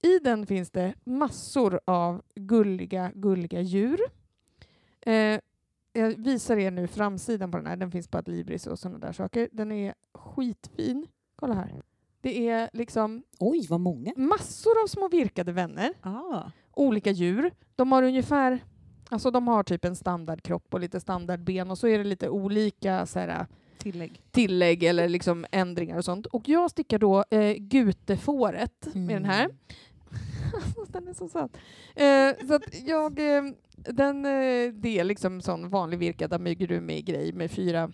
I den finns det massor av gulliga, gulliga djur. Eh, jag visar er nu framsidan på den här. Den finns på Adlibris och sådana där saker. Den är skitfin. Kolla här. Det är liksom Oj, vad många. massor av små virkade vänner. Ah. Olika djur. De har ungefär Alltså de har typ en standardkropp och lite standardben och så är det lite olika så här, Tillägg. tillägg eller liksom ändringar och sånt. Och jag stickar då eh, gutefåret med den här. Den är så söt. Eh, så att jag, eh, den, eh, det är liksom sån vanlig virkad amigurumi-grej med fyra,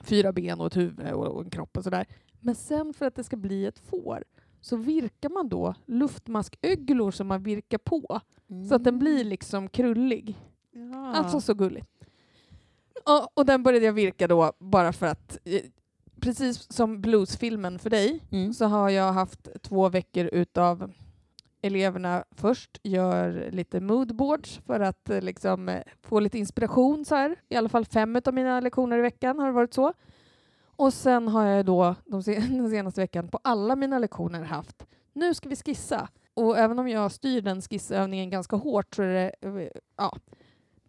fyra ben och ett huvud och, och en kropp och sådär. Men sen för att det ska bli ett får så virkar man då luftmasköglor som man virkar på Mm. så att den blir liksom krullig. Ja. Alltså så gulligt. Och, och den började jag virka då bara för att eh, precis som bluesfilmen för dig Mm. så har jag haft två veckor utav eleverna först gör lite moodboards för att eh, liksom eh, få lite inspiration så här. I alla fall fem av mina lektioner i veckan har det varit så. Och sen har jag då de se- [laughs] den senaste veckan på alla mina lektioner haft nu ska vi skissa. Och även om jag styr den skissövningen ganska hårt så är det eh, ja,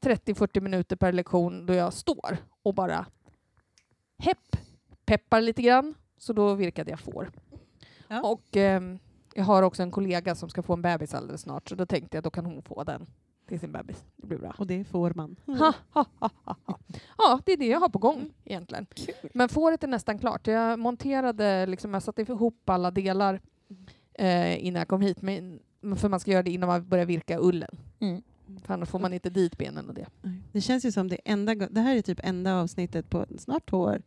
30-40 minuter per lektion då jag står och bara hepp, peppar lite grann. Så då virkade jag får. Ja. Och ehm, jag har också en kollega som ska få en bebis alldeles snart så då tänkte jag då kan hon få den till sin bebis. Det blir bra. Och det får man. Ha, ha, ha, ha, ha. Ja, det är det jag har på gång egentligen. Kul. Men fåret är nästan klart. Jag monterade, liksom, jag satte ihop alla delar eh, innan jag kom hit. Men, för man ska göra det innan man börjar virka ullen. Mm. För annars får man inte dit benen och det. Det känns ju som det enda, det här är typ enda avsnittet på snart två år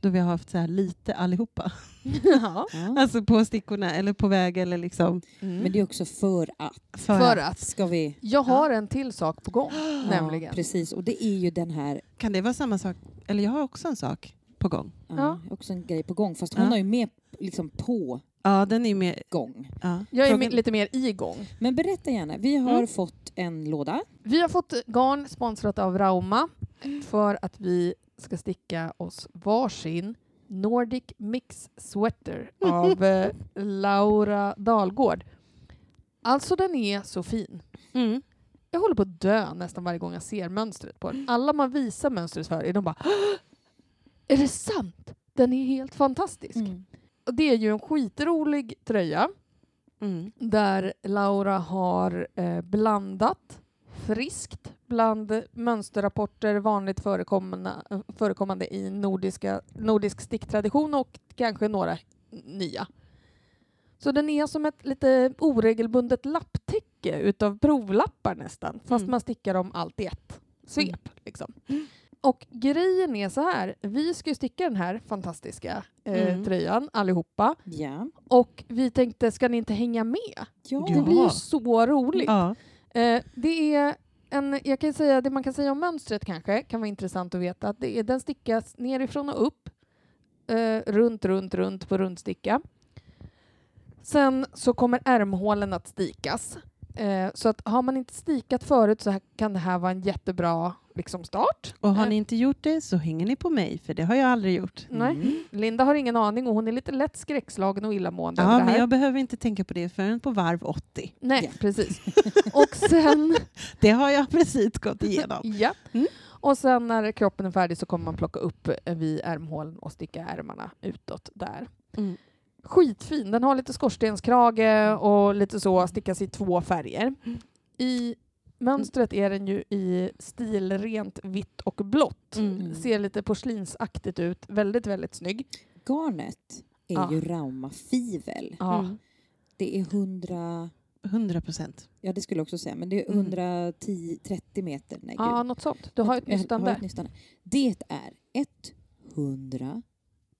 då vi har haft så här lite allihopa. [laughs] ja. Ja. Alltså på stickorna eller på väg eller liksom. Mm. Men det är också för att. För att Ska vi... jag har en till sak på gång, [gasps] nämligen. Ja, precis, och det är ju den här... Kan det vara samma sak? Eller jag har också en sak på gång. Ja, Ja. Också en grej på gång, fast hon Ja. har ju med liksom på Ja, den är med. gång. Ja. Jag är mi- lite mer igång. Men berätta gärna, vi har Mm. fått en låda. Vi har fått garn sponsrat av Rauma för att vi ska sticka oss varsin Nordic Mix Sweater [laughs] av eh, Laura Dalgård. Alltså den är så fin. Mm. Jag håller på att dö nästan varje gång jag ser mönstret på den. Alla man visar mönstret för är de bara "Åh! Är det sant? Den är helt fantastisk. Mm. Och det är ju en skitrolig tröja Mm. där Laura har eh, blandat friskt bland mönsterrapporter vanligt förekommande, i nordiska, nordisk sticktradition och kanske några nya. Så den är som ett lite oregelbundet lapptäcke utav provlappar nästan, fast Mm. man stickar dem allt i ett svep. Liksom. Och grejen är så här, vi ska ju sticka den här fantastiska eh, Mm. tröjan allihopa. Ja. Och vi tänkte, ska ni inte hänga med? Ja. Det blir ju så roligt. Ja. Eh, det är en, jag kan säga, det man kan säga om mönstret kanske kan vara intressant att veta att det är, den stickas nerifrån och upp, eh, runt, runt, runt på rundsticka. Sen så kommer ärmhålen att stikas. Eh, så att har man inte stikat förut så här, kan det här vara en jättebra liksom, start. Och har Eh, ni inte gjort det så hänger ni på mig, för det har jag aldrig gjort. Nej. Mm. Linda har ingen aning och hon är lite lätt skräckslagen och illamående Ja, men jag behöver inte tänka på det förrän på varv 80. Nej, Ja. precis. [laughs] Och sen [laughs] Det har jag precis gått igenom. [laughs] Ja. Mm. Och sen när kroppen är färdig så kommer man plocka upp eh, vid ärmhålen och sticka ärmarna utåt där. Mm. Skitfin. Den har lite skorstenskrage och lite så, stickas i två färger. Mm. I mönstret är den ju i stilrent vitt och blått. Mm. Ser lite porslinsaktigt ut. Väldigt, väldigt snygg. Garnet är Ja. ju Rauma Fivel. Ja. Mm. Det är 100... 100 procent. Ja, det skulle jag också säga. Men det är Mm. 110-30 meter. Nej, ja, gud. något sånt. Du har ett nystan där. Det är 100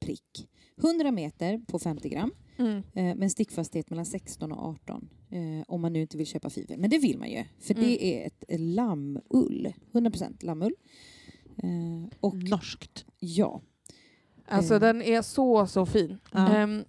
prick. 100 meter på 50 gram Mm. eh, med en stickfasthet mellan 16 och 18 eh, om man nu inte vill köpa fivel. Men det vill man ju, för Mm. det är ett lammull. 100% lammull. Eh, och Norskt. ja, Alltså den är så, så fin. Ja. Ehm,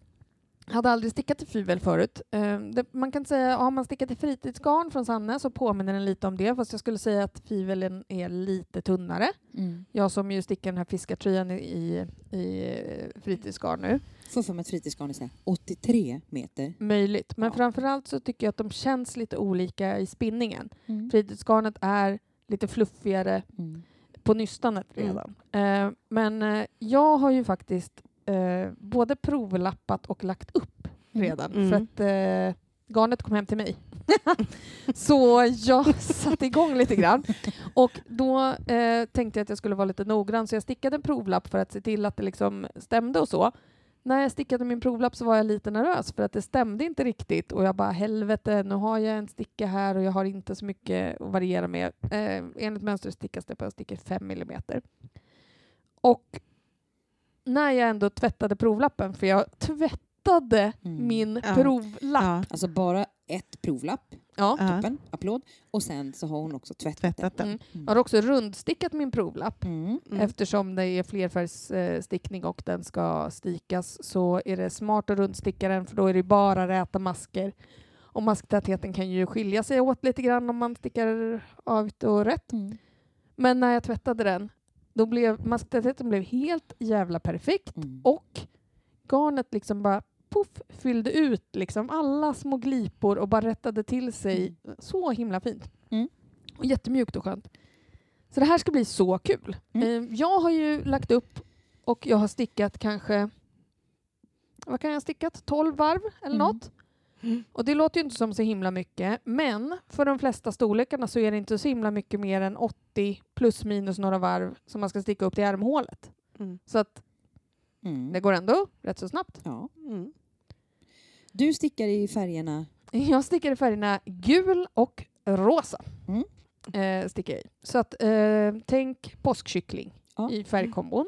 hade aldrig stickat i fivel förut. Ehm, man kan säga, har man stickat i fritidsgarn från Sanne så påminner den lite om det, fast jag skulle säga att fivelen är lite tunnare. mm. Jag som ju stickar den här fiskartröjan i, i, fritidsgarn nu. får för mig att fritidsgarn är så här 83 meter. Möjligt. Men Ja. framförallt så tycker jag att de känns lite olika i spinningen. Mm. Fritidsgarnet är lite fluffigare Mm. på nystanet Mm. redan. Eh, men eh, jag har ju faktiskt eh, både provlappat och lagt upp redan Mm. för att eh, garnet kom hem till mig. [laughs] så jag [laughs] satte igång lite grann och då eh, tänkte jag att jag skulle vara lite noggrann så jag stickade en provlapp för att se till att det liksom stämde och så. När jag stickade min provlapp så var jag lite nervös för att det stämde inte riktigt och jag bara helvete, nu har jag en sticka här och jag har inte så mycket att variera med. Eh, enligt mönstret stickas det på en sticka 5 millimeter. Och när jag ändå tvättade provlappen, för jag tvättade Mm. min Ja. provlapp. Ja, Alltså bara ett provlapp, Ja. Toppen, applåd. Och sen så har hon också tvättat, tvättat den. Mm. Jag har också rundstickat min provlapp. Mm. Mm. Eftersom det är flerfärgsstickning och den ska stikas så är det smart att rundsticka den för då är det bara räta masker. Och masktätheten kan ju skilja sig åt lite grann om man stickar avigt och rätt. Mm. Men när jag tvättade den, då blev masktätheten blev helt jävla perfekt Mm. och garnet liksom bara puff, fyllde ut liksom alla små glipor och bara rättade till sig. Så himla fint. Mm. Och jättemjukt och skönt. Så det här ska bli så kul. Mm. Eh, Jag har ju lagt upp och jag har stickat kanske vad kan jag ha stickat? 12 varv eller Mm. något. Mm. Och det låter ju inte som så himla mycket, men för de flesta storlekarna så är det inte så himla mycket mer än 80 plus minus några varv som man ska sticka upp till ärmhålet. Mm. Så att Mm. det går ändå rätt så snabbt. Ja. Mm. Du stickar i färgerna [laughs] Jag stickar i färgerna gul och rosa. Mm. Eh, stickar jag i. Så att, eh, tänk påskkyckling Ja. i färgkombon.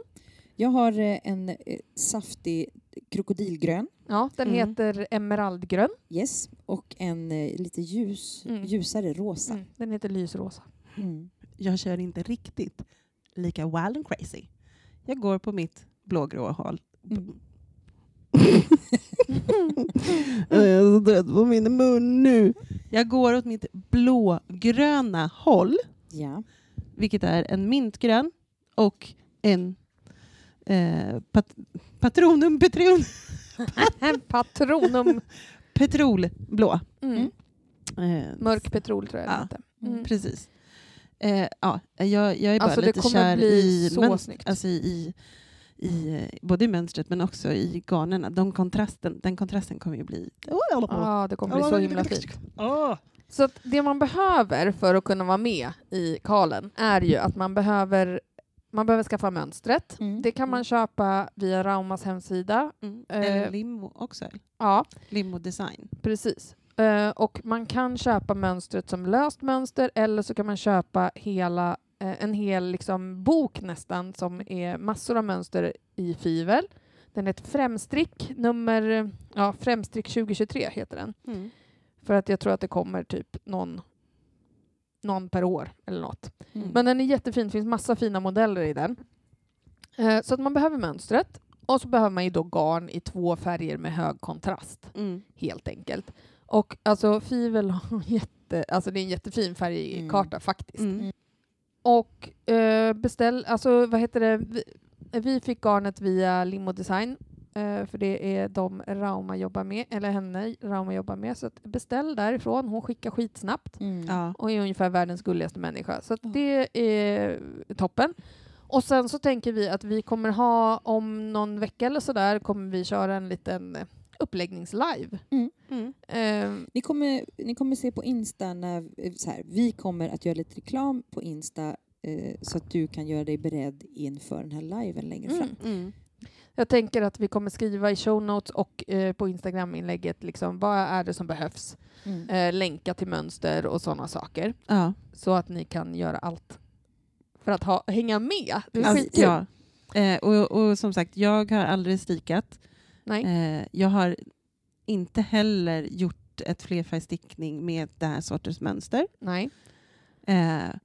Jag har eh, en eh, saftig krokodilgrön, Ja, den Mm. heter emeraldgrön. yes, och en eh, lite ljus, Mm. ljusare rosa. Mm, den heter lysrosa. Mm. Jag kör inte riktigt lika wild and crazy. Jag går på mitt blågrå håll. Mm. [laughs] Jag är så trött på min mun nu. Jag går åt mitt blågröna håll, Ja. vilket är en mintgrön och en eh, pat patronum petrol, [laughs] Patronum. petrolblå. Mm. Eh, Mörk petrol tror jag Ja. heter. Mm. Mm. Precis. Eh, ja, jag, jag är bara Alltså, det lite kär bli i, snyggt. alltså i, i, eh, både i mönstret men också i garnerna. De kontrasten, den kontrasten kommer ju bli... Ja, det kommer bli så himla fint. Så det man behöver för att kunna vara med i kalen är ju att man behöver, man behöver skaffa mönstret. Mm. Det kan man köpa via Raumas hemsida. Mm. Eh, Eller limmo också. Ja, Limmo design. precis. Eh, och man kan köpa mönstret som löst mönster eller så kan man köpa hela eh, en hel liksom, bok nästan som är massor av mönster i fivel. Den heter Främstrick, nummer, ja, Främstrick 2023 heter den. Mm. För att jag tror att det kommer typ någon, någon per år eller något. Mm. Men den är jättefin, det finns massa fina modeller i den. Eh, så att man behöver mönstret och så behöver man ju då garn i två färger med hög kontrast Mm. helt enkelt. Och alltså Fivel har [laughs] jätte, alltså det är en jättefin färgkarta faktiskt. Mm. Och eh, beställ, alltså vad heter det, vi, vi fick garnet via Limo Design eh, för det är de Rauma jobbar med, eller henne Rauma jobbar med. Så att beställ därifrån, hon skickar skitsnabbt Mm. Ja. och är ungefär världens gulligaste människa. Så det är toppen. Och sen så tänker vi att vi kommer ha, om någon vecka eller sådär, kommer vi köra en liten uppläggningslive. Mm. Eh, Ni, kommer, ni kommer se på Insta när så här, vi kommer att göra lite reklam på Insta eh, så att du kan göra dig beredd inför den här liven längre fram. Mm. Jag tänker att vi kommer skriva i show notes och eh, på Instagram-inlägget liksom, vad är det som behövs. Mm. Eh, länka till mönster och sådana saker. Ja. Så att ni kan göra allt för att ha, hänga med. Det är Alltså, skitkul. ja. Eh, och, och som sagt, jag har aldrig stikat. Nej. Eh, jag har inte heller gjort ett flerfärgstickning med det här sortens mönster. Nej. Eh,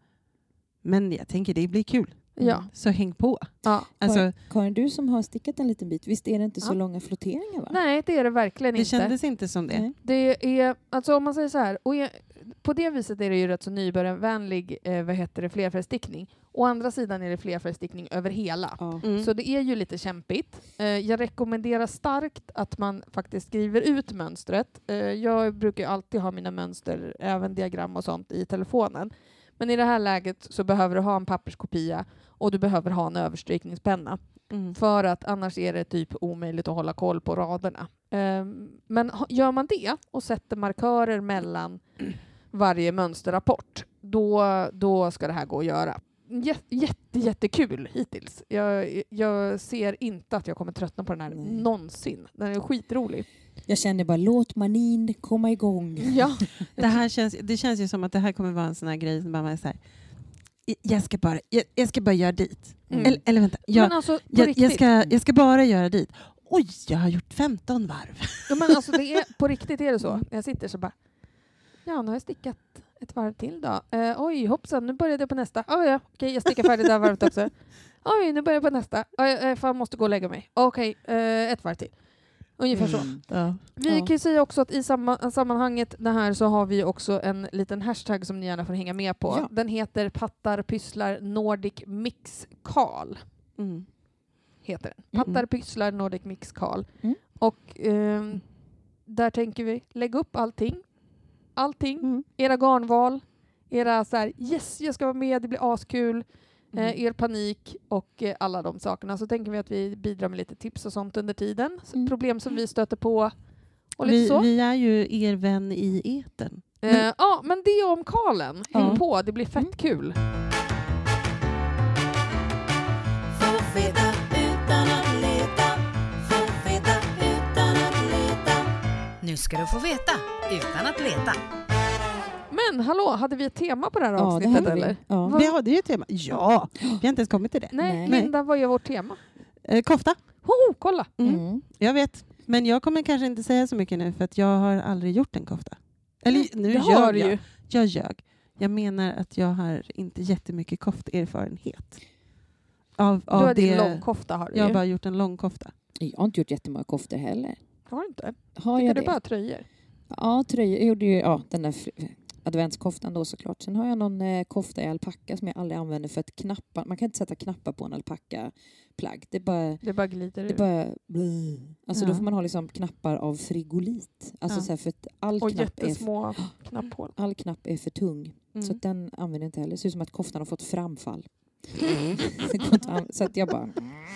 men jag tänker det blir kul. Ja. Så häng på. ja. Alltså, Karin, du som har stickat en liten bit, visst är det inte så Ja. långa flotteringar? Va? Nej, det är det verkligen det inte. kändes inte som det. Nej. Det är, alltså om man säger så här, och e- på det viset är det ju rätt så nybörjarvänlig eh, vad heter det, flerfärgstickning. Å andra sidan är det flerfärgstickning över hela. Ja. Mm. Så det är ju lite kämpigt. Eh, jag rekommenderar starkt att man faktiskt skriver ut mönstret. Eh, jag brukar ju alltid ha mina mönster, även diagram och sånt, i telefonen. Men i det här läget så behöver du ha en papperskopia och du behöver ha en överstrykningspenna. Mm. För att annars är det typ omöjligt att hålla koll på raderna. Ehm, men gör man det och sätter markörer mellan varje mönsterrapport, då, då ska det här gå att göra. Jät, jätte, jättekul hittills. Jag, jag ser inte att jag kommer tröttna på den här Nej. någonsin. Den är skitrolig. Jag känner bara, låt manin komma igång. Ja, [laughs] Det, här känns, det känns ju som att det här kommer vara en sån här grej som bara är så här. Jag ska bara, jag, jag ska bara göra dit. Mm. Eller, eller vänta, jag, men alltså på jag, riktigt. jag, ska, jag ska bara göra dit. Oj, jag har gjort 15 varv. Ja, men alltså det är, på riktigt är det så. När jag sitter så bara, ja nu har jag stickat ett varv till då. Eh, oj hoppsan, nu började jag på nästa. Oh, ja, okej jag stickar färdigt det här varvet också. [laughs] Oj, nu börjar jag på nästa. Oj, eh, fan måste gå och lägga mig. Okej, eh, ett varv till. Ungefär så. Mm. Ja. Vi Ja. kan ju säga också att i samma, sammanhanget det här så har vi också en liten hashtag som ni gärna får hänga med på. Ja. Den heter Pattar Pysslar Nordic Mix Karl. Mm. Heter den. Mm. Pattar Pysslar Nordic Mix Karl. Mm. Och ehm, där tänker vi lägga upp allting. Allting. Mm. Era garnval. Era så här, yes jag ska vara med, det blir askul. Mm. Eh, er panik och eh, alla de sakerna. Så tänker vi att vi bidrar med lite tips och sånt under tiden. Så Mm. Problem som vi stöter på. Och lite Vi, så. vi är ju er vän i eten. Eh, ja, men det om Karlen. Häng Ja. på, det blir fett Mm. kul. Nu ska du få veta utan att leta. Men hallå, hade vi ett tema på det här Ja, det avsnittet hade vi. eller? Ja. Vad- Det hade ju ett tema. Ja, vi har inte ens kommit till det. Nej, Nej. Linda, vad är vårt tema? Eh, kofta. Ho, kolla! Mm. Mm. Jag vet. Men jag kommer kanske inte säga så mycket nu för att jag har aldrig gjort en kofta. Eller nu det du jag. ju. Jag ljög. Jag menar att jag har inte jättemycket kofterfarenhet. Av, Du av har din det, långkofta har du jag har ju. bara gjort en långkofta. Jag har inte gjort jättemånga koftor heller. Har du inte? Har Tycker jag du det? bara tröjor? Ja, tröjor. Jag gjorde ju ja, den där adventskoftan då såklart. Sen har jag någon eh, kofta i alpacka som jag aldrig använder för att knappar, man kan inte sätta knappar på en alpackaplagg. Det är bara, Det bara glider det är ur. bara. Alltså Ja. då får man ha liksom knappar av frigolit. Alltså Ja. så här för att all Och knapp, är, f- jättesmå knapphål. [gasps] all knapp är för tung. Så Mm. att den använder jag inte heller. Det ser ut som att koftan har fått framfall. [laughs] Anv- så att jag bara...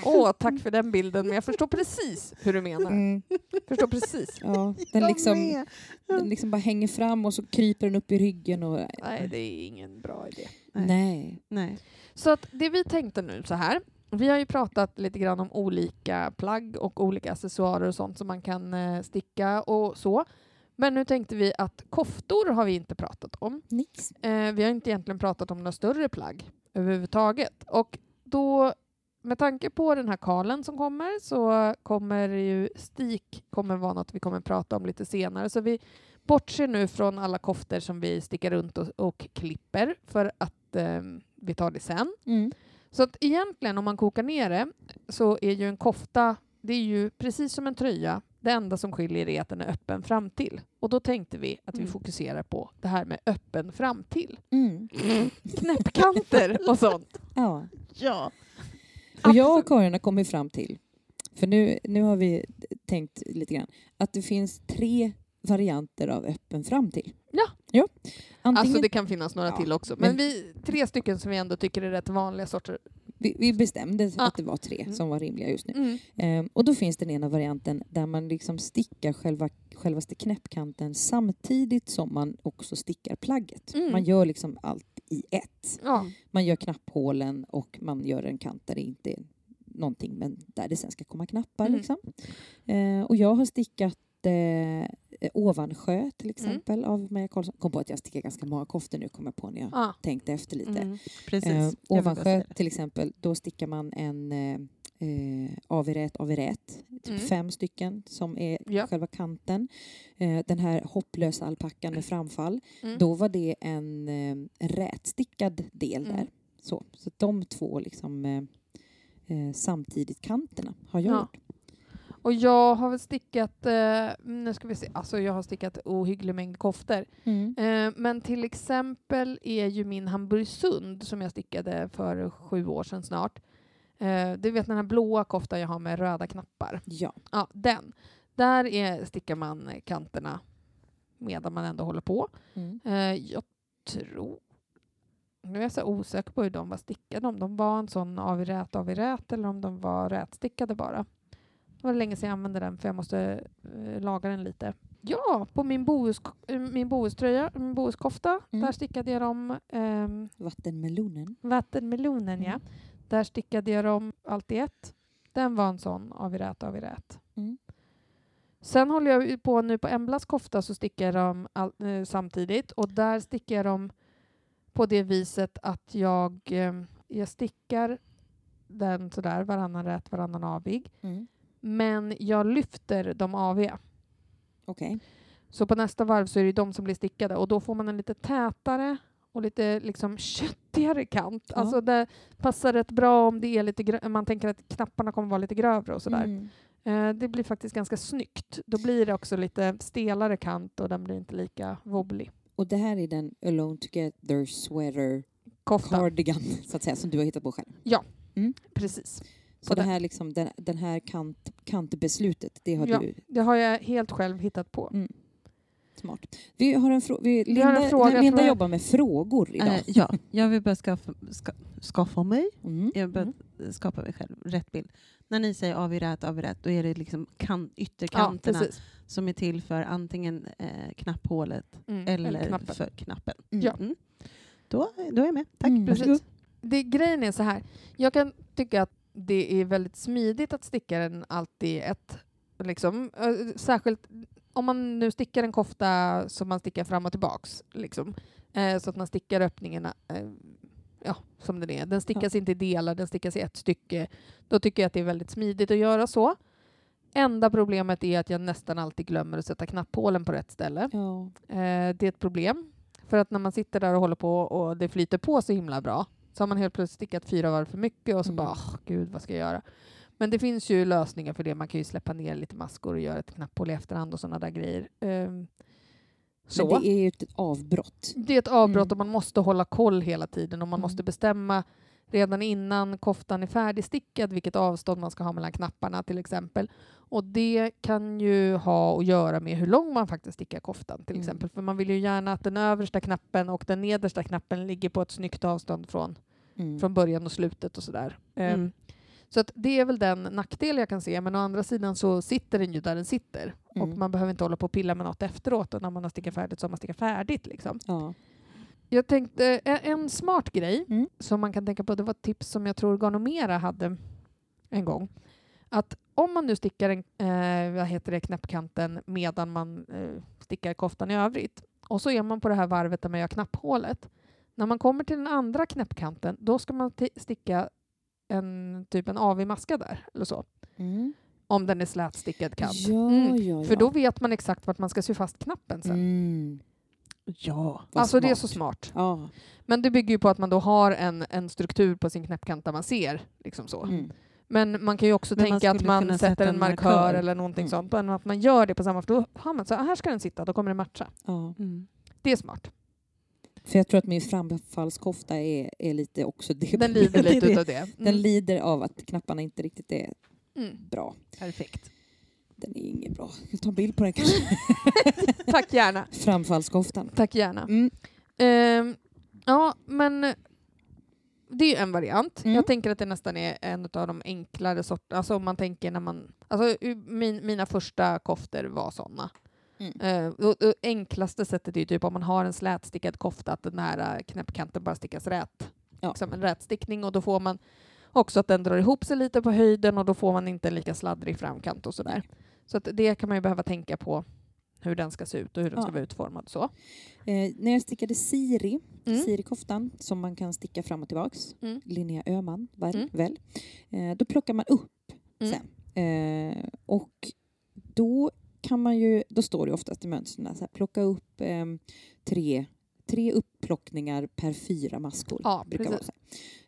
Åh, tack för den bilden. Men jag förstår precis hur du menar. Mm, Förstår precis. ja, den, liksom, den liksom bara hänger fram och så kryper den upp i ryggen. Och, Nej, det är ingen bra idé. Nej. Nej. Nej. Så att det vi tänkte nu så här. Vi har ju pratat lite grann om olika plagg och olika accessoarer och sånt som man kan eh, sticka och så. Men nu tänkte vi att koftor har vi inte pratat om. Nix. Eh, vi har inte egentligen pratat om några större plagg. Överhuvudtaget. Och då, med tanke på den här kalen som kommer så kommer ju stik kommer vara något vi kommer prata om lite senare. Så vi bortser nu från alla koftor som vi stickar runt och, och klipper för att eh, vi tar det sen. Mm. Så att egentligen om man kokar ner det så är ju en kofta, det är ju precis som en tröja. Det enda som skiljer är att den är öppen fram till. Och då tänkte vi att vi Mm. fokuserar på det här med öppen fram till. Mm. [laughs] Knäppkanter och sånt. Ja. Ja. Och jag och Karin har kommit fram till, för nu, nu har vi tänkt lite grann, att det finns tre varianter av öppen fram till. Ja. ja. Antingen, Alltså det kan finnas några Ja, till också. Men men- vi, tre stycken som vi ändå tycker är rätt vanliga sorter. Vi, vi bestämde Ja. att det var tre Mm. som var rimliga just nu. Mm. Ehm, och då finns den ena varianten där man liksom stickar själva, självaste knäppkanten samtidigt som man också stickar plagget. Mm. Man gör liksom allt i ett. Ja. Man gör knapphålen och man gör en kant där det inte är någonting men där det sen ska komma knappar. Mm. Liksom. Eh, och jag har stickat eh, Ovansjö till exempel av Maja Karlsson. Kom på att jag stickar ganska många koftor nu kom jag på när jag Ja. tänkte efter lite. Mm. Precis. Eh, ovansjö till exempel, då stickar man en eh, eh, avirät avirät, typ Mm. fem stycken som är Ja. själva kanten. Eh, den här hopplösa alpackan med framfall, Mm. då var det en, eh, en rätstickad del Mm. där. Så, så de två liksom eh, eh, samtidigt kanterna har jag Ja. gjort. Och jag har väl stickat, eh, nu ska vi se, alltså jag har stickat ohygglig mängd koftor. Mm. Eh, men till exempel är ju min Hamburgsund som jag stickade för sju år sedan snart. Eh, du vet den här blåa koftan jag har med röda knappar. Ja. Ja, den. Där är, stickar man kanterna medan man ändå håller på. Mm. Eh, jag tror... Nu är jag så osäker på hur de var stickade. Om de var en sån avirät avirät eller om de var rätstickade bara. Det var länge sedan jag använde den för jag måste eh, laga den lite. Ja, på min, bohus, eh, min bohuströja, min bohuskofta, Mm. där stickade jag dem ehm, Vattenmelonen. vattenmelonen, ja. Mm. Där stickade jag dem allt i ett. Den var en sån avirät avirät. Mm. Sen håller jag på nu på Emblas kofta så stickar jag dem all, eh, samtidigt och där stickar jag dem på det viset att jag, eh, jag stickar den sådär varannan rät, varannan avig. Mm. Men jag lyfter de aviga. Okej. Så på nästa varv så är det de som blir stickade och då får man en lite tätare och lite liksom köttigare kant. Ja. Alltså det passar rätt bra om det är lite man tänker att knapparna kommer vara lite grövre och sådär. Mm. Eh, det blir faktiskt ganska snyggt. Då blir det också lite stelare kant och den blir inte lika wobbly. Och det här är den Alone Together Sweater Kofta, Cardigan så att säga, som du har hittat på själv. precis. Så det den- här liksom, den, den här kant, kantbeslutet, det har Ja. du Det har jag helt själv hittat på. Mm. smart. Vi har en, frå- vi, Vi Linda, har en fråga Linda jobbar med frågor idag. Eh, ja, jag vill bara skaffa, ska, skaffa mig Mm. Jag vill bara skapa mig själv rätt bild. När ni säger avirät, avirät, då är det liksom kan, Ja, ytterkanterna precis. som är till för antingen eh, knapphålet Mm. eller, knappen. för knappen. Mm. Ja. Mm. Då, då är jag med. Tack. Mm. Precis. Det, grejen är så här. Jag kan tycka att det är väldigt smidigt att sticka den alltid i ett. Liksom. Särskilt om man nu stickar en kofta som man stickar fram och tillbaks. Liksom. Eh, så att man stickar öppningarna eh, ja, som den är. Den stickas inte i delar, den stickas i ett stycke. Då tycker jag att det är väldigt smidigt att göra så. Enda problemet är att jag nästan alltid glömmer att sätta knapphålen på rätt ställe. Ja. Eh, det är ett problem. För att när man sitter där och håller på och det flyter på så himla bra så har man helt plötsligt stickat fyra varv för mycket och så Mm. bara, "Åh, gud vad ska jag göra? Men det finns ju lösningar för det. Man kan ju släppa ner lite maskor och göra ett knapphål i efterhand och sådana där grejer. Ehm, så. Men det är ju ett avbrott. Det är ett avbrott Mm. och man måste hålla koll hela tiden och man Mm. måste bestämma redan innan koftan är färdigstickad vilket avstånd man ska ha mellan knapparna till exempel. Och det kan ju ha att göra med hur lång man faktiskt stickar koftan till Mm. exempel. För man vill ju gärna att den översta knappen och den nedersta knappen ligger på ett snyggt avstånd från, Mm. från början och slutet och sådär. Ehm, Mm. Så att det är väl den nackdel jag kan se, men å andra sidan så sitter den ju där den sitter. Och Mm. man behöver inte hålla på och pilla med något efteråt och när man har stickat färdigt så har man stickat färdigt. Liksom. Ja. Jag tänkte, en, smart grej Mm. som man kan tänka på, det var ett tips som jag tror Garnomera hade en gång. Att om man nu stickar en, eh, vad heter det, knäppkanten medan man eh, stickar koftan i övrigt och så är man på det här varvet där man gör knapphålet. När man kommer till den andra knäppkanten, då ska man ti- sticka en typ en AV-maska där, eller så. Mm. Om den är slätstickad kant. Ja, Mm. ja, ja. För då vet man exakt vart man ska sy fast knappen sen. Ja. Alltså det är smart. så smart. Ja. Men det bygger ju på att man då har en, en struktur på sin knäppkant där man ser. Liksom så. Mm. Men man kan ju också Men man tänka att skulle man sätter sätta en en markör, markör. eller någonting Mm. sånt. Men att man gör det på samma... För då har man så här ska den sitta, då kommer det matcha. ja. Mm. Det är smart. För jag tror att min framfallskofta är, är lite också det. Den lider lite [laughs] det. utav det. Den Mm. lider av att knapparna inte riktigt är Mm. bra. Perfekt. Den är inget bra. Jag tar en bild på den kanske. [laughs] Tack gärna. Framfallskoftan. Tack gärna. Mm. Ehm, ja, men det är en variant. Mm. Jag tänker att det nästan är en av de enklare sorterna. Alltså om man tänker när man... Alltså min, mina första koftor var såna. Mm. Eh, och, och enklaste sättet är ju typ om man har en slätstickad kofta att den här eh, knäppkanten bara stickas rät. Ja. Liksom en rätstickning och då får man också att den drar ihop sig lite på höjden och då får man inte en lika sladdrig framkant och sådär. Så att det kan man ju behöva tänka på hur den ska se ut och hur den Ja. ska vara utformad. Så. Eh, när jag stickade Siri, Mm. Siri-koftan, som man kan sticka fram och tillbaks, Mm. Linnea Öhman, väl, Mm. väl eh, då plockar man upp Mm. sen. Eh, och då kan man ju, då står det oftast i mönstren så här, plocka upp eh, tre, tre upplockningar per fyra maskor. Ja, brukar vara så.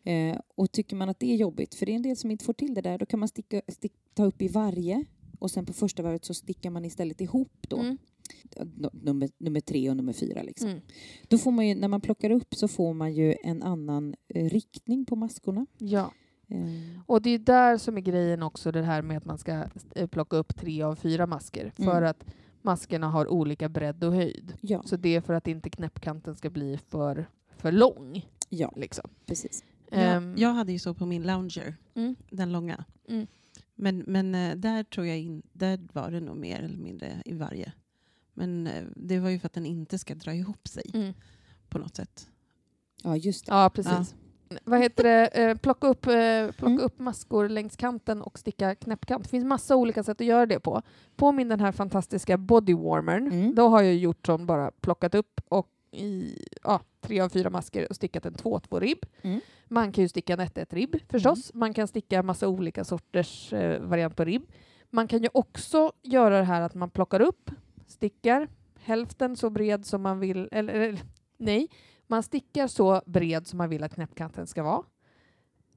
Eh, och tycker man att det är jobbigt, för det är en del som inte får till det där, då kan man sticka, stick, ta upp i varje och sen på första varvet så stickar man istället ihop då Mm. nummer, nummer tre och nummer fyra. Liksom. Mm. Då får man ju, när man plockar upp så får man ju en annan eh, riktning på maskorna. Ja. Eh, Och det är där som är grejen också, det här med att man ska eh, plocka upp tre av fyra masker. För Mm. att maskerna har olika bredd och höjd. ja, Så det är för att inte knäppkanten ska bli för, för lång. ja, Liksom. precis. Ehm, Jag, jag hade ju så på min lounger, Mm. den långa. Men, men eh, där tror jag in, där var det nog mer eller mindre i varje. Men eh, det var ju för att den inte ska dra ihop sig Mm. på något sätt. Ja, just det. Ja, precis. Vad heter det? Eh, plocka upp, plocka Mm. upp maskor längs kanten och sticka knäppkant. Det finns massa olika sätt att göra det på. På min den här fantastiska bodywarmern, Mm. då har jag gjort som bara plockat upp och i ja, tre av fyra masker och stickat en 2-2 ribb. Mm. Man kan ju sticka en 1-1 ribb förstås. Man kan sticka massa olika sorters eh, variant på ribb. Man kan ju också göra det här att man plockar upp, stickar hälften så bred som man vill, eller, eller nej, man stickar så bred som man vill att knäppkanten ska vara.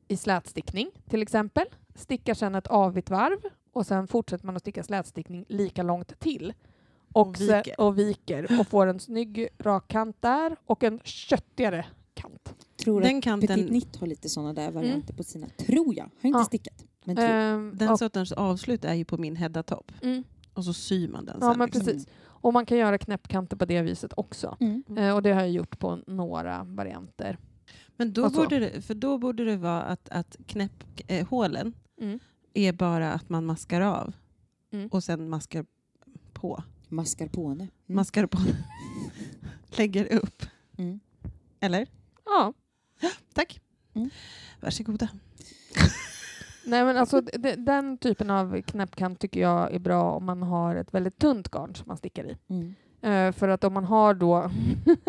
I slätstickning till exempel. Stickar sedan ett avigt varv och sen fortsätter man att sticka slätstickning lika långt till. Och, se- viker. och viker och får en snygg rak kant där och en köttigare kant. Tror Den att kanten- Petit Nitt har lite sådana där varianter på sina. Tror jag. Har inte Ja. stickat. Men tror. Ehm, Den och, sortens avslut är ju på min Hedda-topp. mm, Och så syr man den ja, sen. men liksom. precis. Och man kan göra knäppkanter på det viset också. Mm. Eh, och det har jag gjort på några varianter. Men då borde, det, för då borde det vara att, att knäpp, eh, hålen Mm. är bara att man maskar av Mm. och sen maskar på. Mascarpone. Mm. Maskar på. [laughs] Lägger upp. Mm. Eller? Ja, [gasps] Tack. Mm. Varsågoda. [laughs] nej men alltså den typen av knäppkant tycker jag är bra om man har ett väldigt tunt garn som man stickar i. Mm. Eh, för att om man har då, [laughs]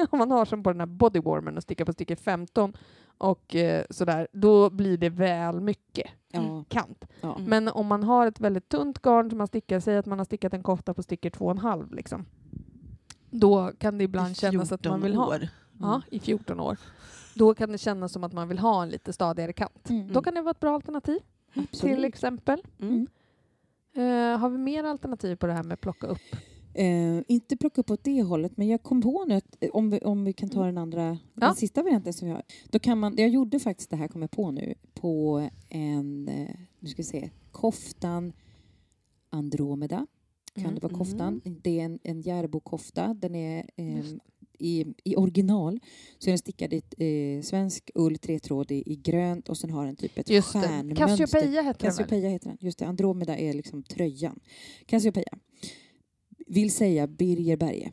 om man har som på den här bodywarmen och stickar på stycke 15 och eh, sådär, då blir det väl mycket Ja, kant. ja. Men om man har ett väldigt tunt garn som man stickar, säg att man har stickat en kofta på stycke 2,5 liksom. Då kan det ibland kännas att man 14 vill ha, år. ja, i 14 år. Då kan det kännas som att man vill ha en lite stadigare kant. Mm. Då kan det vara ett bra alternativ, till Absolut. exempel. Mm. Eh, har vi mer alternativ på det här med plocka upp? Eh, inte plocka upp åt det hållet, men jag kom på nu att eh, om vi, om vi kan ta den andra, Ja. den sista varianten som jag då kan man, jag gjorde faktiskt det här, kom jag på nu, på en, eh, nu ska vi se, koftan Andromeda, kan Mm. det vara koftan. Mm. Det är en, en Järbo-kofta, den är Just i, i original, så är den stickad i eh, svensk ull, tretrådig i grönt och sen har den typ ett Just stjärnmönster. Cassiopeia heter den väl? Heter den. Just det, Andromeda är liksom tröjan. Cassiopeia. Vill säga Birger Berge.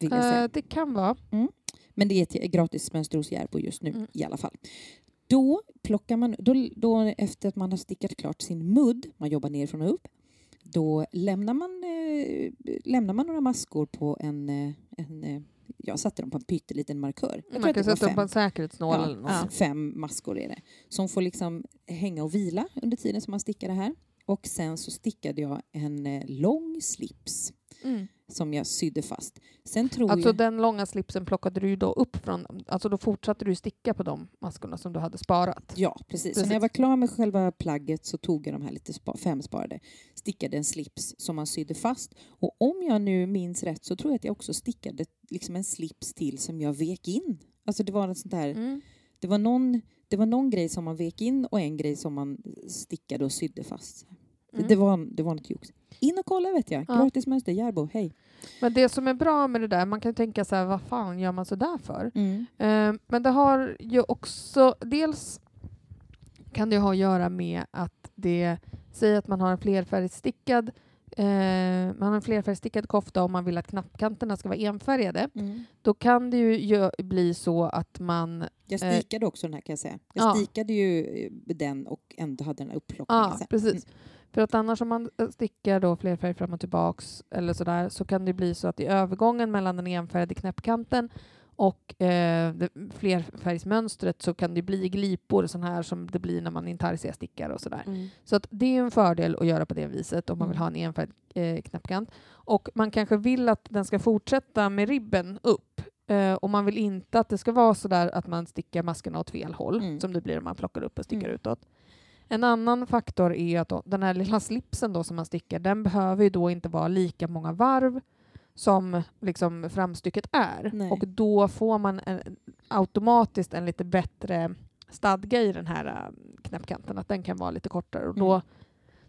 Vill jag säga. Eh, det kan vara. Men det är ett gratis Järbo just nu Mm. i alla fall. Då plockar man, då, då efter att man har stickat klart sin mudd, man jobbar nerifrån och upp, då lämnar man, eh, lämnar man några maskor på en, eh, en eh, Jag satte dem på en pytteliten markör. Jag Man kan sätta upp fem. en säkerhetsnål Ja, eller något. fem maskor är det. Som får liksom hänga och vila under tiden som man stickar det här. Och sen så stickade jag en eh, lång slips Mm. som jag sydde fast. Sen tror Alltså jag... den långa slipsen plockade du då upp från, alltså då fortsatte du sticka på de maskorna som du hade sparat. Ja, precis. Så Precis. när jag var klar med själva plagget så tog jag de här lite spa, femsparade, stickade en slips som man sydde fast. Och om jag nu minns rätt så tror jag att jag också stickade liksom en slips till som jag vek in. Alltså det var ett sånt där, Mm. det var någon, det var någon grej som man vek in och en grej som man stickade och sydde fast. Mm. Det, var, det var något jox. In och kolla vet jag. Ja. Gratis mönster, Järbo, hej. Men det som är bra med det där, man kan tänka så här, vad fan gör man så där för? Mm. Eh, men det har ju också, dels kan det ha att göra med att det, säger att man har en flerfärgstickad eh, man har en flerfärgstickad kofta och man vill att knappkanterna ska vara enfärgade. Mm. Då kan det ju gö- bli så att man Jag Eh, stikade också den här kan jag säga. Jag ja. stikade ju eh, den och ändå hade den upplockningen Ja, sen. precis. För att annars om man eh, stickar då flerfärg fram och tillbaks eller sådär så kan det bli så att i övergången mellan den enfärgade knäppkanten och eh, det flerfärgsmönstret så kan det bli glipor sån här som det blir när man intarsia-stickar och sådär. Mm. Så att det är en fördel att göra på det viset om man vill Mm. ha en enfärgad eh, knäppkant. Och man kanske vill att den ska fortsätta med ribben upp. Eh, och man vill inte att det ska vara så där att man stickar maskerna åt fel håll, Mm. som det blir om man plockar upp och stickar Mm. utåt. En annan faktor är att då, den här lilla slipsen då som man stickar, den behöver ju då inte vara lika många varv som liksom framstycket är. Nej. Och då får man en, automatiskt en lite bättre stadga i den här äh, knäppkanten, att den kan vara lite kortare. Och då, Mm.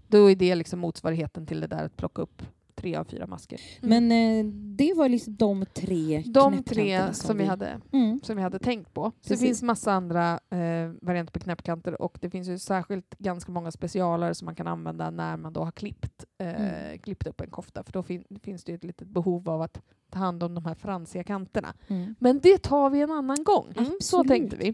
då är det liksom motsvarigheten till det där att plocka upp tre av fyra masker. Men eh, det var liksom de tre De tre som vi hade Mm. som vi hade tänkt på. Så det Precis. finns massa andra eh, varianter på knäppkanter och det finns ju särskilt ganska många specialare som man kan använda när man då har klippt, eh, Mm. klippt upp en kofta för då fin finns det ju ett litet behov av att ta hand om de här fransiga kanterna. Mm. Men det tar vi en annan gång. Så tänkte vi.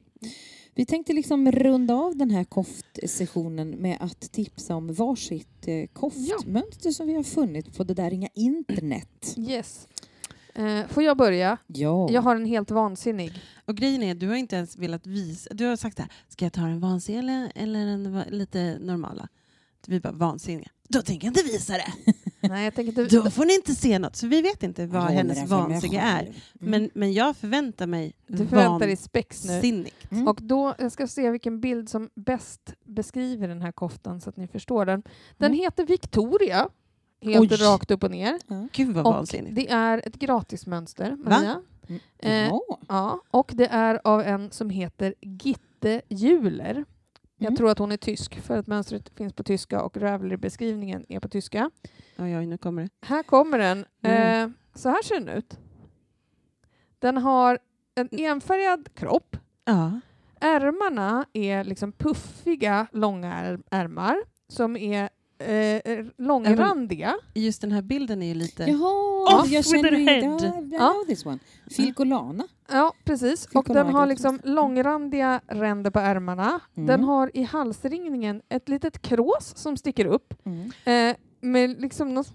Vi tänkte liksom runda av den här koftsessionen med att tipsa om varsitt eh, koftmönster som vi har funnit på det där inga internet. Yes. Eh, får jag börja? Ja. Jag har en helt vansinnig. Och grejen är, du har inte ens velat visa... Du har sagt så här, ska jag ta den vansinniga eller, va- lite normala? Vi bara, vansinniga. Då tänker jag inte visa det. [laughs] Nej, jag tänker inte... Då får ni inte se något. Så vi vet inte vad håller hennes själv. är. Mm. Men, men jag förväntar mig Du förväntar dig spex nu. Mm. Och då, jag ska se vilken bild som bäst beskriver den här koftan så att ni förstår den. Den Mm. heter Victoria, helt Oj. rakt upp och ner. Gud vad vansinnigt. det är ett gratismönster, Maria. Mm. Eh, Ja. Ja, och det är av en som heter Gitte Juler. Jag Mm. tror att hon är tysk för att mönstret finns på tyska och Ravelry-beskrivningen är på tyska. Oj, oj, nu kommer det. Här kommer den. Mm. Eh, så här ser den ut. Den har en enfärgad kropp. Ja. Ärmarna är liksom puffiga, långa är- ärmar som är eh, långrandiga. Just den här bilden är ju lite... Jaha, Off jag with känner inte... head. Ja, I Ja. know this one. Filcolana. Ja, precis. Fick Och den ha har liksom långrandiga ränder på ärmarna. Mm. Den har i halsringningen ett litet krås som sticker upp. Mm. Eh, med liksom något,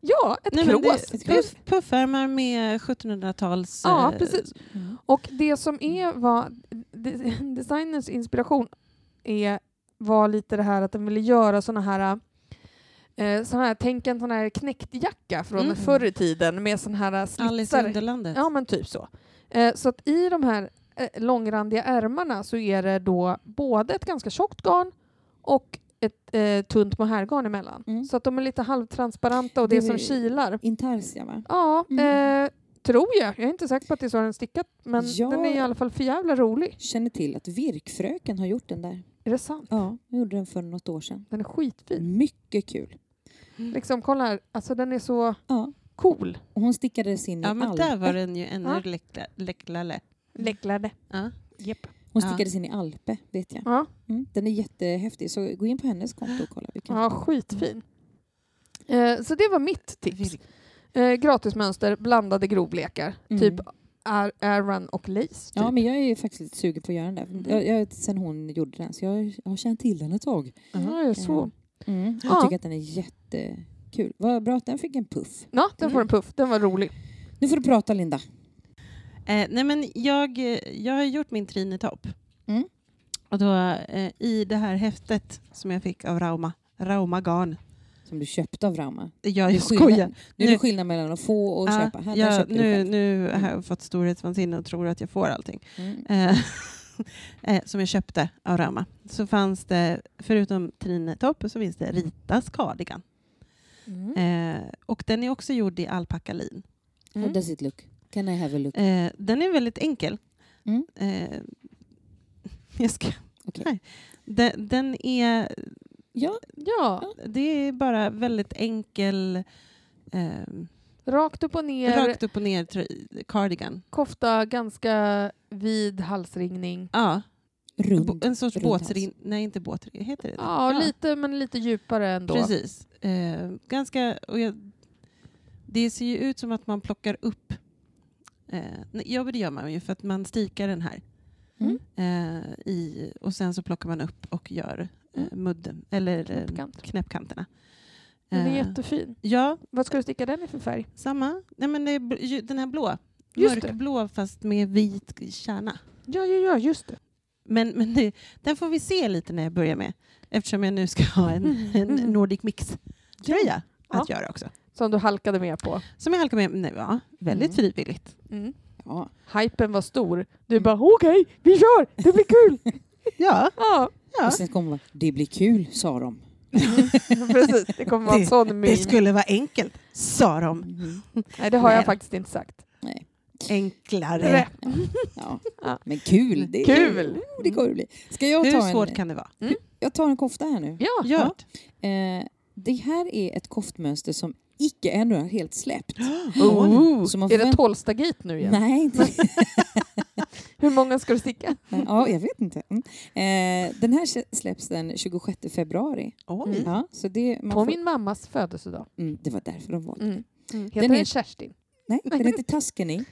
ja, ett Nej, men krås. det, puff, puffärmar med 1700-tals... Ja, eh, precis. Mm. Och det som är vad de, designers inspiration är, var lite det här att den ville göra såna här Eh, sån här, tänk en sån här knäcktjacka från Mm. förr i tiden med sån här Alice i slitsar. Underlandet. Ja, men typ så. Eh, så att i de här eh, långrandiga ärmarna så är det då både ett ganska tjockt garn och ett eh, tunt mohairgarn emellan. Mm. Så att de är lite halvtransparenta och det, Det som är- kilar. Intarsia, va? Ja, Mm. eh, tror jag. Jag är inte säker på att det är så den stickat, men Ja. den är i alla fall för jävla rolig. Känner till att Virkfröken har gjort den där. Är det sant? Ja, jag gjorde den för något år sedan. Den är skitfin. Mycket kul. Liksom, kolla här, alltså den är så Ja. cool. Och hon stickades in Ja, i men Alpe. där var den ju ännu Ja. läckla- läcklare. Läcklade. Ja. Japp. Hon Ja. stickades in i Alpe, vet jag. Ja, Mm. Den är jättehäftig, så gå in på hennes konto och kolla. vilken- ja, skitfin. Eh, så det var mitt tips. Vir- Eh, gratismönster, blandade grovlekar. Mm. Typ Ar- Aran och Lace. Typ. Ja, men jag är faktiskt lite sugen på att göra den där. Jag, jag, sen hon gjorde den, så jag, jag har känt till den ett tag. Ja, jag så. Mm. Jag Ja. tycker att den är jättekul. Vad bra att den fick en puff. Ja, den får en puff. Den var rolig. Nu får du prata, Linda. Eh, nej men jag, eh, jag har gjort min trinetopp. Mm. Och då eh, i det här häftet som jag fick av Rauma, Rauma Garn. Som du köpte av Rauma. Jag Det är skojar. skillnad- Nu är det Nu- skillnad mellan att få och Ja, köpa. Här, ja, nu, nu har jag fått storhetsvansinne och tror att jag får allting. Mm. Eh, [laughs] eh, som jag köpte av Rauma. Så fanns det, förutom trinetopp, så finns det Ritas cardigan. Mm. Eh, och den är också gjord i alpackalin. How does it look? Can I have a look? Eh, den är väldigt enkel. Mm. Eh, [laughs] jag ska, nej. Den, den är, Ja, Ja, det är bara väldigt enkel, eh, rakt upp och ner, rakt upp och ner cardigan. kofta, ganska vid halsringning. Ja, rund. en sorts båtring, nej inte båtring, heter det det? Ja, lite, men lite djupare ändå. Precis. Eh, ganska, och jag, det ser ju ut som att man plockar upp... Eh, ja, det gör man ju för att man stikar den här. Mm. Eh, i, och sen så plockar man upp och gör. Mudden, eller eh, Knäppkant. knäppkanterna. Den är Eh, jättefin. Ja, Vad ska du sticka den i för färg? samma. Nej, men är den här blå. Just det. Mörkblå fast med vit kärna. Ja, ja, ja, just det. Men, men det, den får vi se lite när jag börjar med. Eftersom jag nu ska ha en, en [laughs] Nordic Mix-tröja att göra också. Som du halkade med på. Som jag halkar med, nej, ja, väldigt Mm. frivilligt. Mm. Ja. Hypen var stor. Du bara okej, vi kör, det blir kul. [laughs] Ja, ja, ja. Och sen kommer man, det blir kul, sa de. [laughs] precis. Det kommer vara en Det- sån meme. det skulle vara enkelt, sa de. Mhm. Nej, det har Nej. jag faktiskt inte sagt. Nej. Enklare. Ja. Ja. Men kul! Det är Kul. Oh, det kommer det bli. Ska jag Hur ta en, svårt kan det vara? Jag tar en kofta här nu. Ja, Gör det. Eh, det här är ett koftmönster som icke ännu har helt släppt. [gasps] Oh. Så man Är det Tolstagate nu igen? Nej, inte. [laughs] [laughs] Hur många ska du sticka? ja, jag vet inte. Mm. Eh, den här släpps den 26 februari. Oj. Mm. Ja, så det, man På får, min mammas födelsedag. mm, det var därför de valde. Mm. Mm. Heter Den den, är- Kerstin? Nej, den heter Tuscany.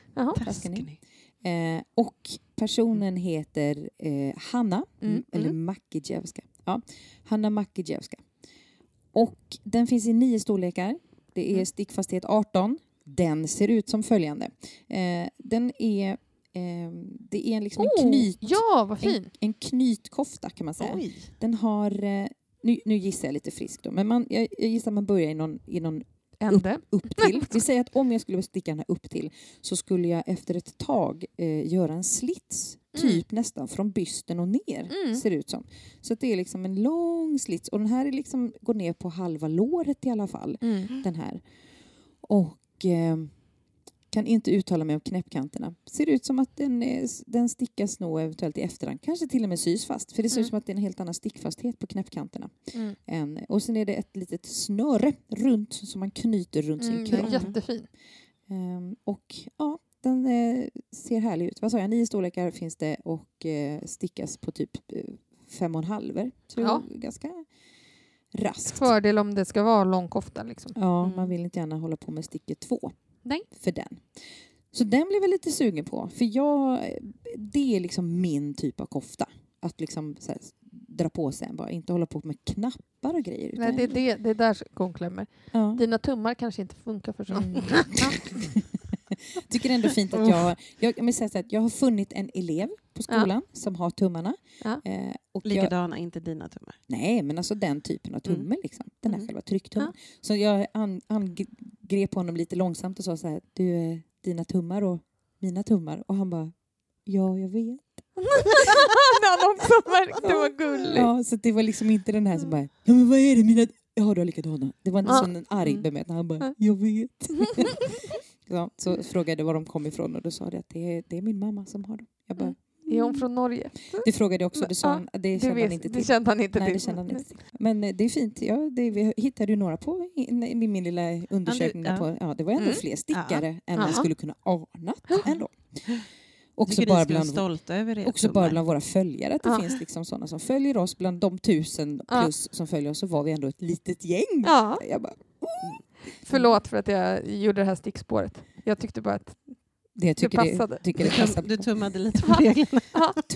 Taskig. Eh, och personen heter eh, Hanna, Mm, mm, eller mm. Makijevska. Ja, Hanna Makijevska. Och den finns i nio storlekar. Det är stickfasthet 18. Den ser ut som följande. Eh, den är, eh, det är liksom en, Oh, knyt, ja, en, en knytkofta kan man säga. Oj. Den har, eh, nu, nu gissar jag lite friskt då, men man, jag, jag gissar att man börjar i någon, i någon Ände. upp [laughs] till. Vi säger att om jag skulle sticka den här upp till så skulle jag efter ett tag eh, göra en slits, Mm. typ nästan från bysten och ner, Mm. ser det ut som. Så det är liksom en lång slits och den här är liksom, går ner på halva låret i alla fall. Mm. Den här. Och eh, kan inte uttala mig om knäppkanterna. Ser ut som att den, är, den stickas nog eventuellt i efterhand. Kanske till och med sys fast. För det ser ut Mm. som att det är en helt annan stickfasthet på knäppkanterna. Mm. Än, och sen är det ett litet snöre runt som man knyter runt Mm, sin den kropp. är jättefin. Ehm, och ja, den eh, ser härlig ut. Vad sa jag? Nio storlekar finns det och eh, stickas på typ eh, fem och en halver. Så Ja. ganska raskt. Fördel om det ska vara lång kofta. Liksom. Ja, Mm. man vill inte gärna hålla på med sticket två. Nej. För den. Så den blev jag lite sugen på. För jag, det är liksom min typ av kofta. Att liksom här, dra på sig en bara. Inte hålla på med knappar och grejer. Nej, det, är det, det är där skon klämmer. ja. Dina tummar kanske inte funkar för sånt. Mm. [laughs] [laughs] [laughs] tycker ändå fint att jag, har- jag, jag, säga så här, att jag har funnit en elev på skolan som har tummarna. Ja. Eh, och jag, Likadana, inte dina tummar. nej, men alltså den typen av tumme. Mm. Liksom. Den här Mm. själva trycktummen. Så jag an, angrep honom lite långsamt och sa så här, du, eh, dina tummar och mina tummar. Och han bara, ja, jag vet. [laughs] Han också märkte vad gulligt. Ja, så det var liksom inte den här som bara, ja men vad är det mina... Ja, du har likadana. Det var inte Ja. sån en arg Mm. bemötande. Han bara, Ja. jag vet. [laughs] ja, så frågade jag var de kom ifrån och då sa det att det är, det är min mamma som har dem. Jag bara, Är hon från Norge? Det frågade jag också, det, sa Ja, han, det Det, kände han inte det till. kände han inte Nej, det till. kände han inte till. Men eh, det är fint. Ja, det, vi hittade ju några på i, i min, lilla undersökning. Ja, på, ja, det var ändå Mm. fler stickare än Ja. man skulle kunna ana ändå. Också bara, bland, stolta över det. också bara bland våra följare, att det Ja. finns liksom sådana som följer oss. Bland de tusen Ja. plus som följer oss så var vi ändå ett litet gäng. Ja, Jag bara, förlåt för att jag gjorde det här stickspåret. Jag tyckte bara att det jag tycker det, passade. tycker det Du, passade. du tummade lite på [laughs] reglerna.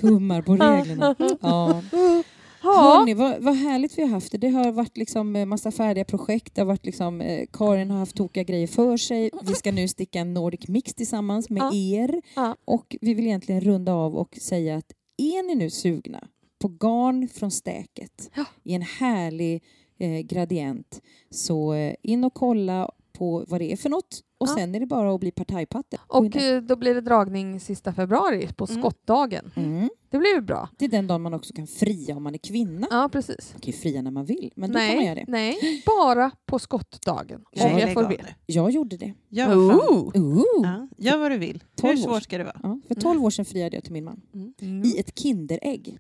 Tummar på reglerna. Ja. [laughs] Ja, Hörni, vad, vad härligt vi har haft det. Det har varit liksom eh, massa färdiga projekt. Det har varit liksom, eh, Karin har haft tokiga grejer för sig. Vi ska nu sticka en Nordic Mix tillsammans med Ja. er. Ja. Och vi vill egentligen runda av och säga att är ni nu sugna på garn från stäket i en härlig eh, gradient så eh, in och kolla på vad det är för något och Ja. sen är det bara att bli partajpatte. Och eh, då blir det dragning sista februari på Mm. skottdagen. Mm. Det blir ju bra. Det är den dagen man också kan fria om man är kvinna. Ja, precis. Man kan ju fria när man vill, men då kan man göra Nej, det. nej, bara på skottdagen. Nej, Om jag får be. Jag gjorde det. Gör vad. Ooh. Ooh. Ja, gör vad du vill. Tolv Hur år. svårt ska det vara? Ja, för 12 år sedan friade jag till min man. Mm. I ett Kinderägg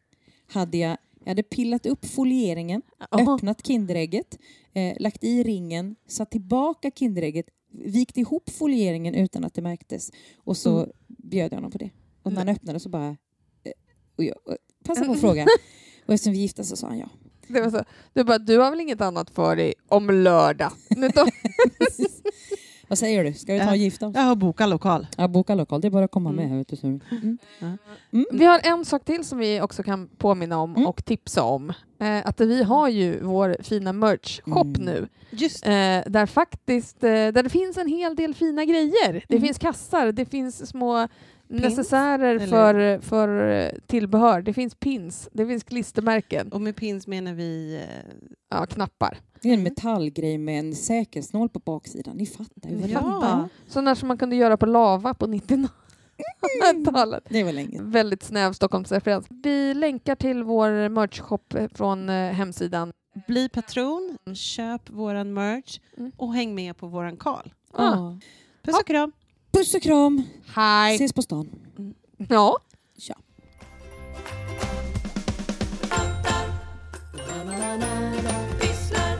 hade jag, jag hade pillat upp folieringen, Jaha. öppnat Kinderägget, eh, lagt i ringen, satt tillbaka Kinderägget, vikt ihop folieringen utan att det märktes och så Mm. bjöd jag honom på det. Och när han öppnade så bara... Eh, och jag, och, passa på att fråga. [laughs] Och eftersom vi är gifta så sa han ja. Det var så. Du bara, du har väl inget annat för dig om lördag? [laughs] [laughs] Vad säger du? Ska vi ta och gifta oss? Jag har bokat lokal. Ja, boka lokal. Det är bara att komma Mm. med. här, Vet du, så. Mm. Vi har en sak till som vi också kan påminna om Mm. och tipsa om. Eh, att vi har ju vår fina merch-shop Mm. nu. Just Eh, där faktiskt eh, där det finns en hel del fina grejer. Det Mm. finns kassar, det finns små necessärer eller- för, för eh, tillbehör. Det finns pins, det finns klistermärken. Och med pins menar vi... eh, Ja, knappar. Det är en Mm. metallgrej med en säkerhetsnål på baksidan. Ni fattar ju vad det Ja. Sådana som man kunde göra på lava på 90-talet. Det var länge. Väldigt snäv Stockholmsreferens. Vi länkar till vår merch-shop från eh, hemsidan. Bli patron, köp våran merch Mm. och häng med på våran call. Ah. Ja. Puss och kram! Puss och kram. Hej. Ses på stan. Ja. ja. Pysslar.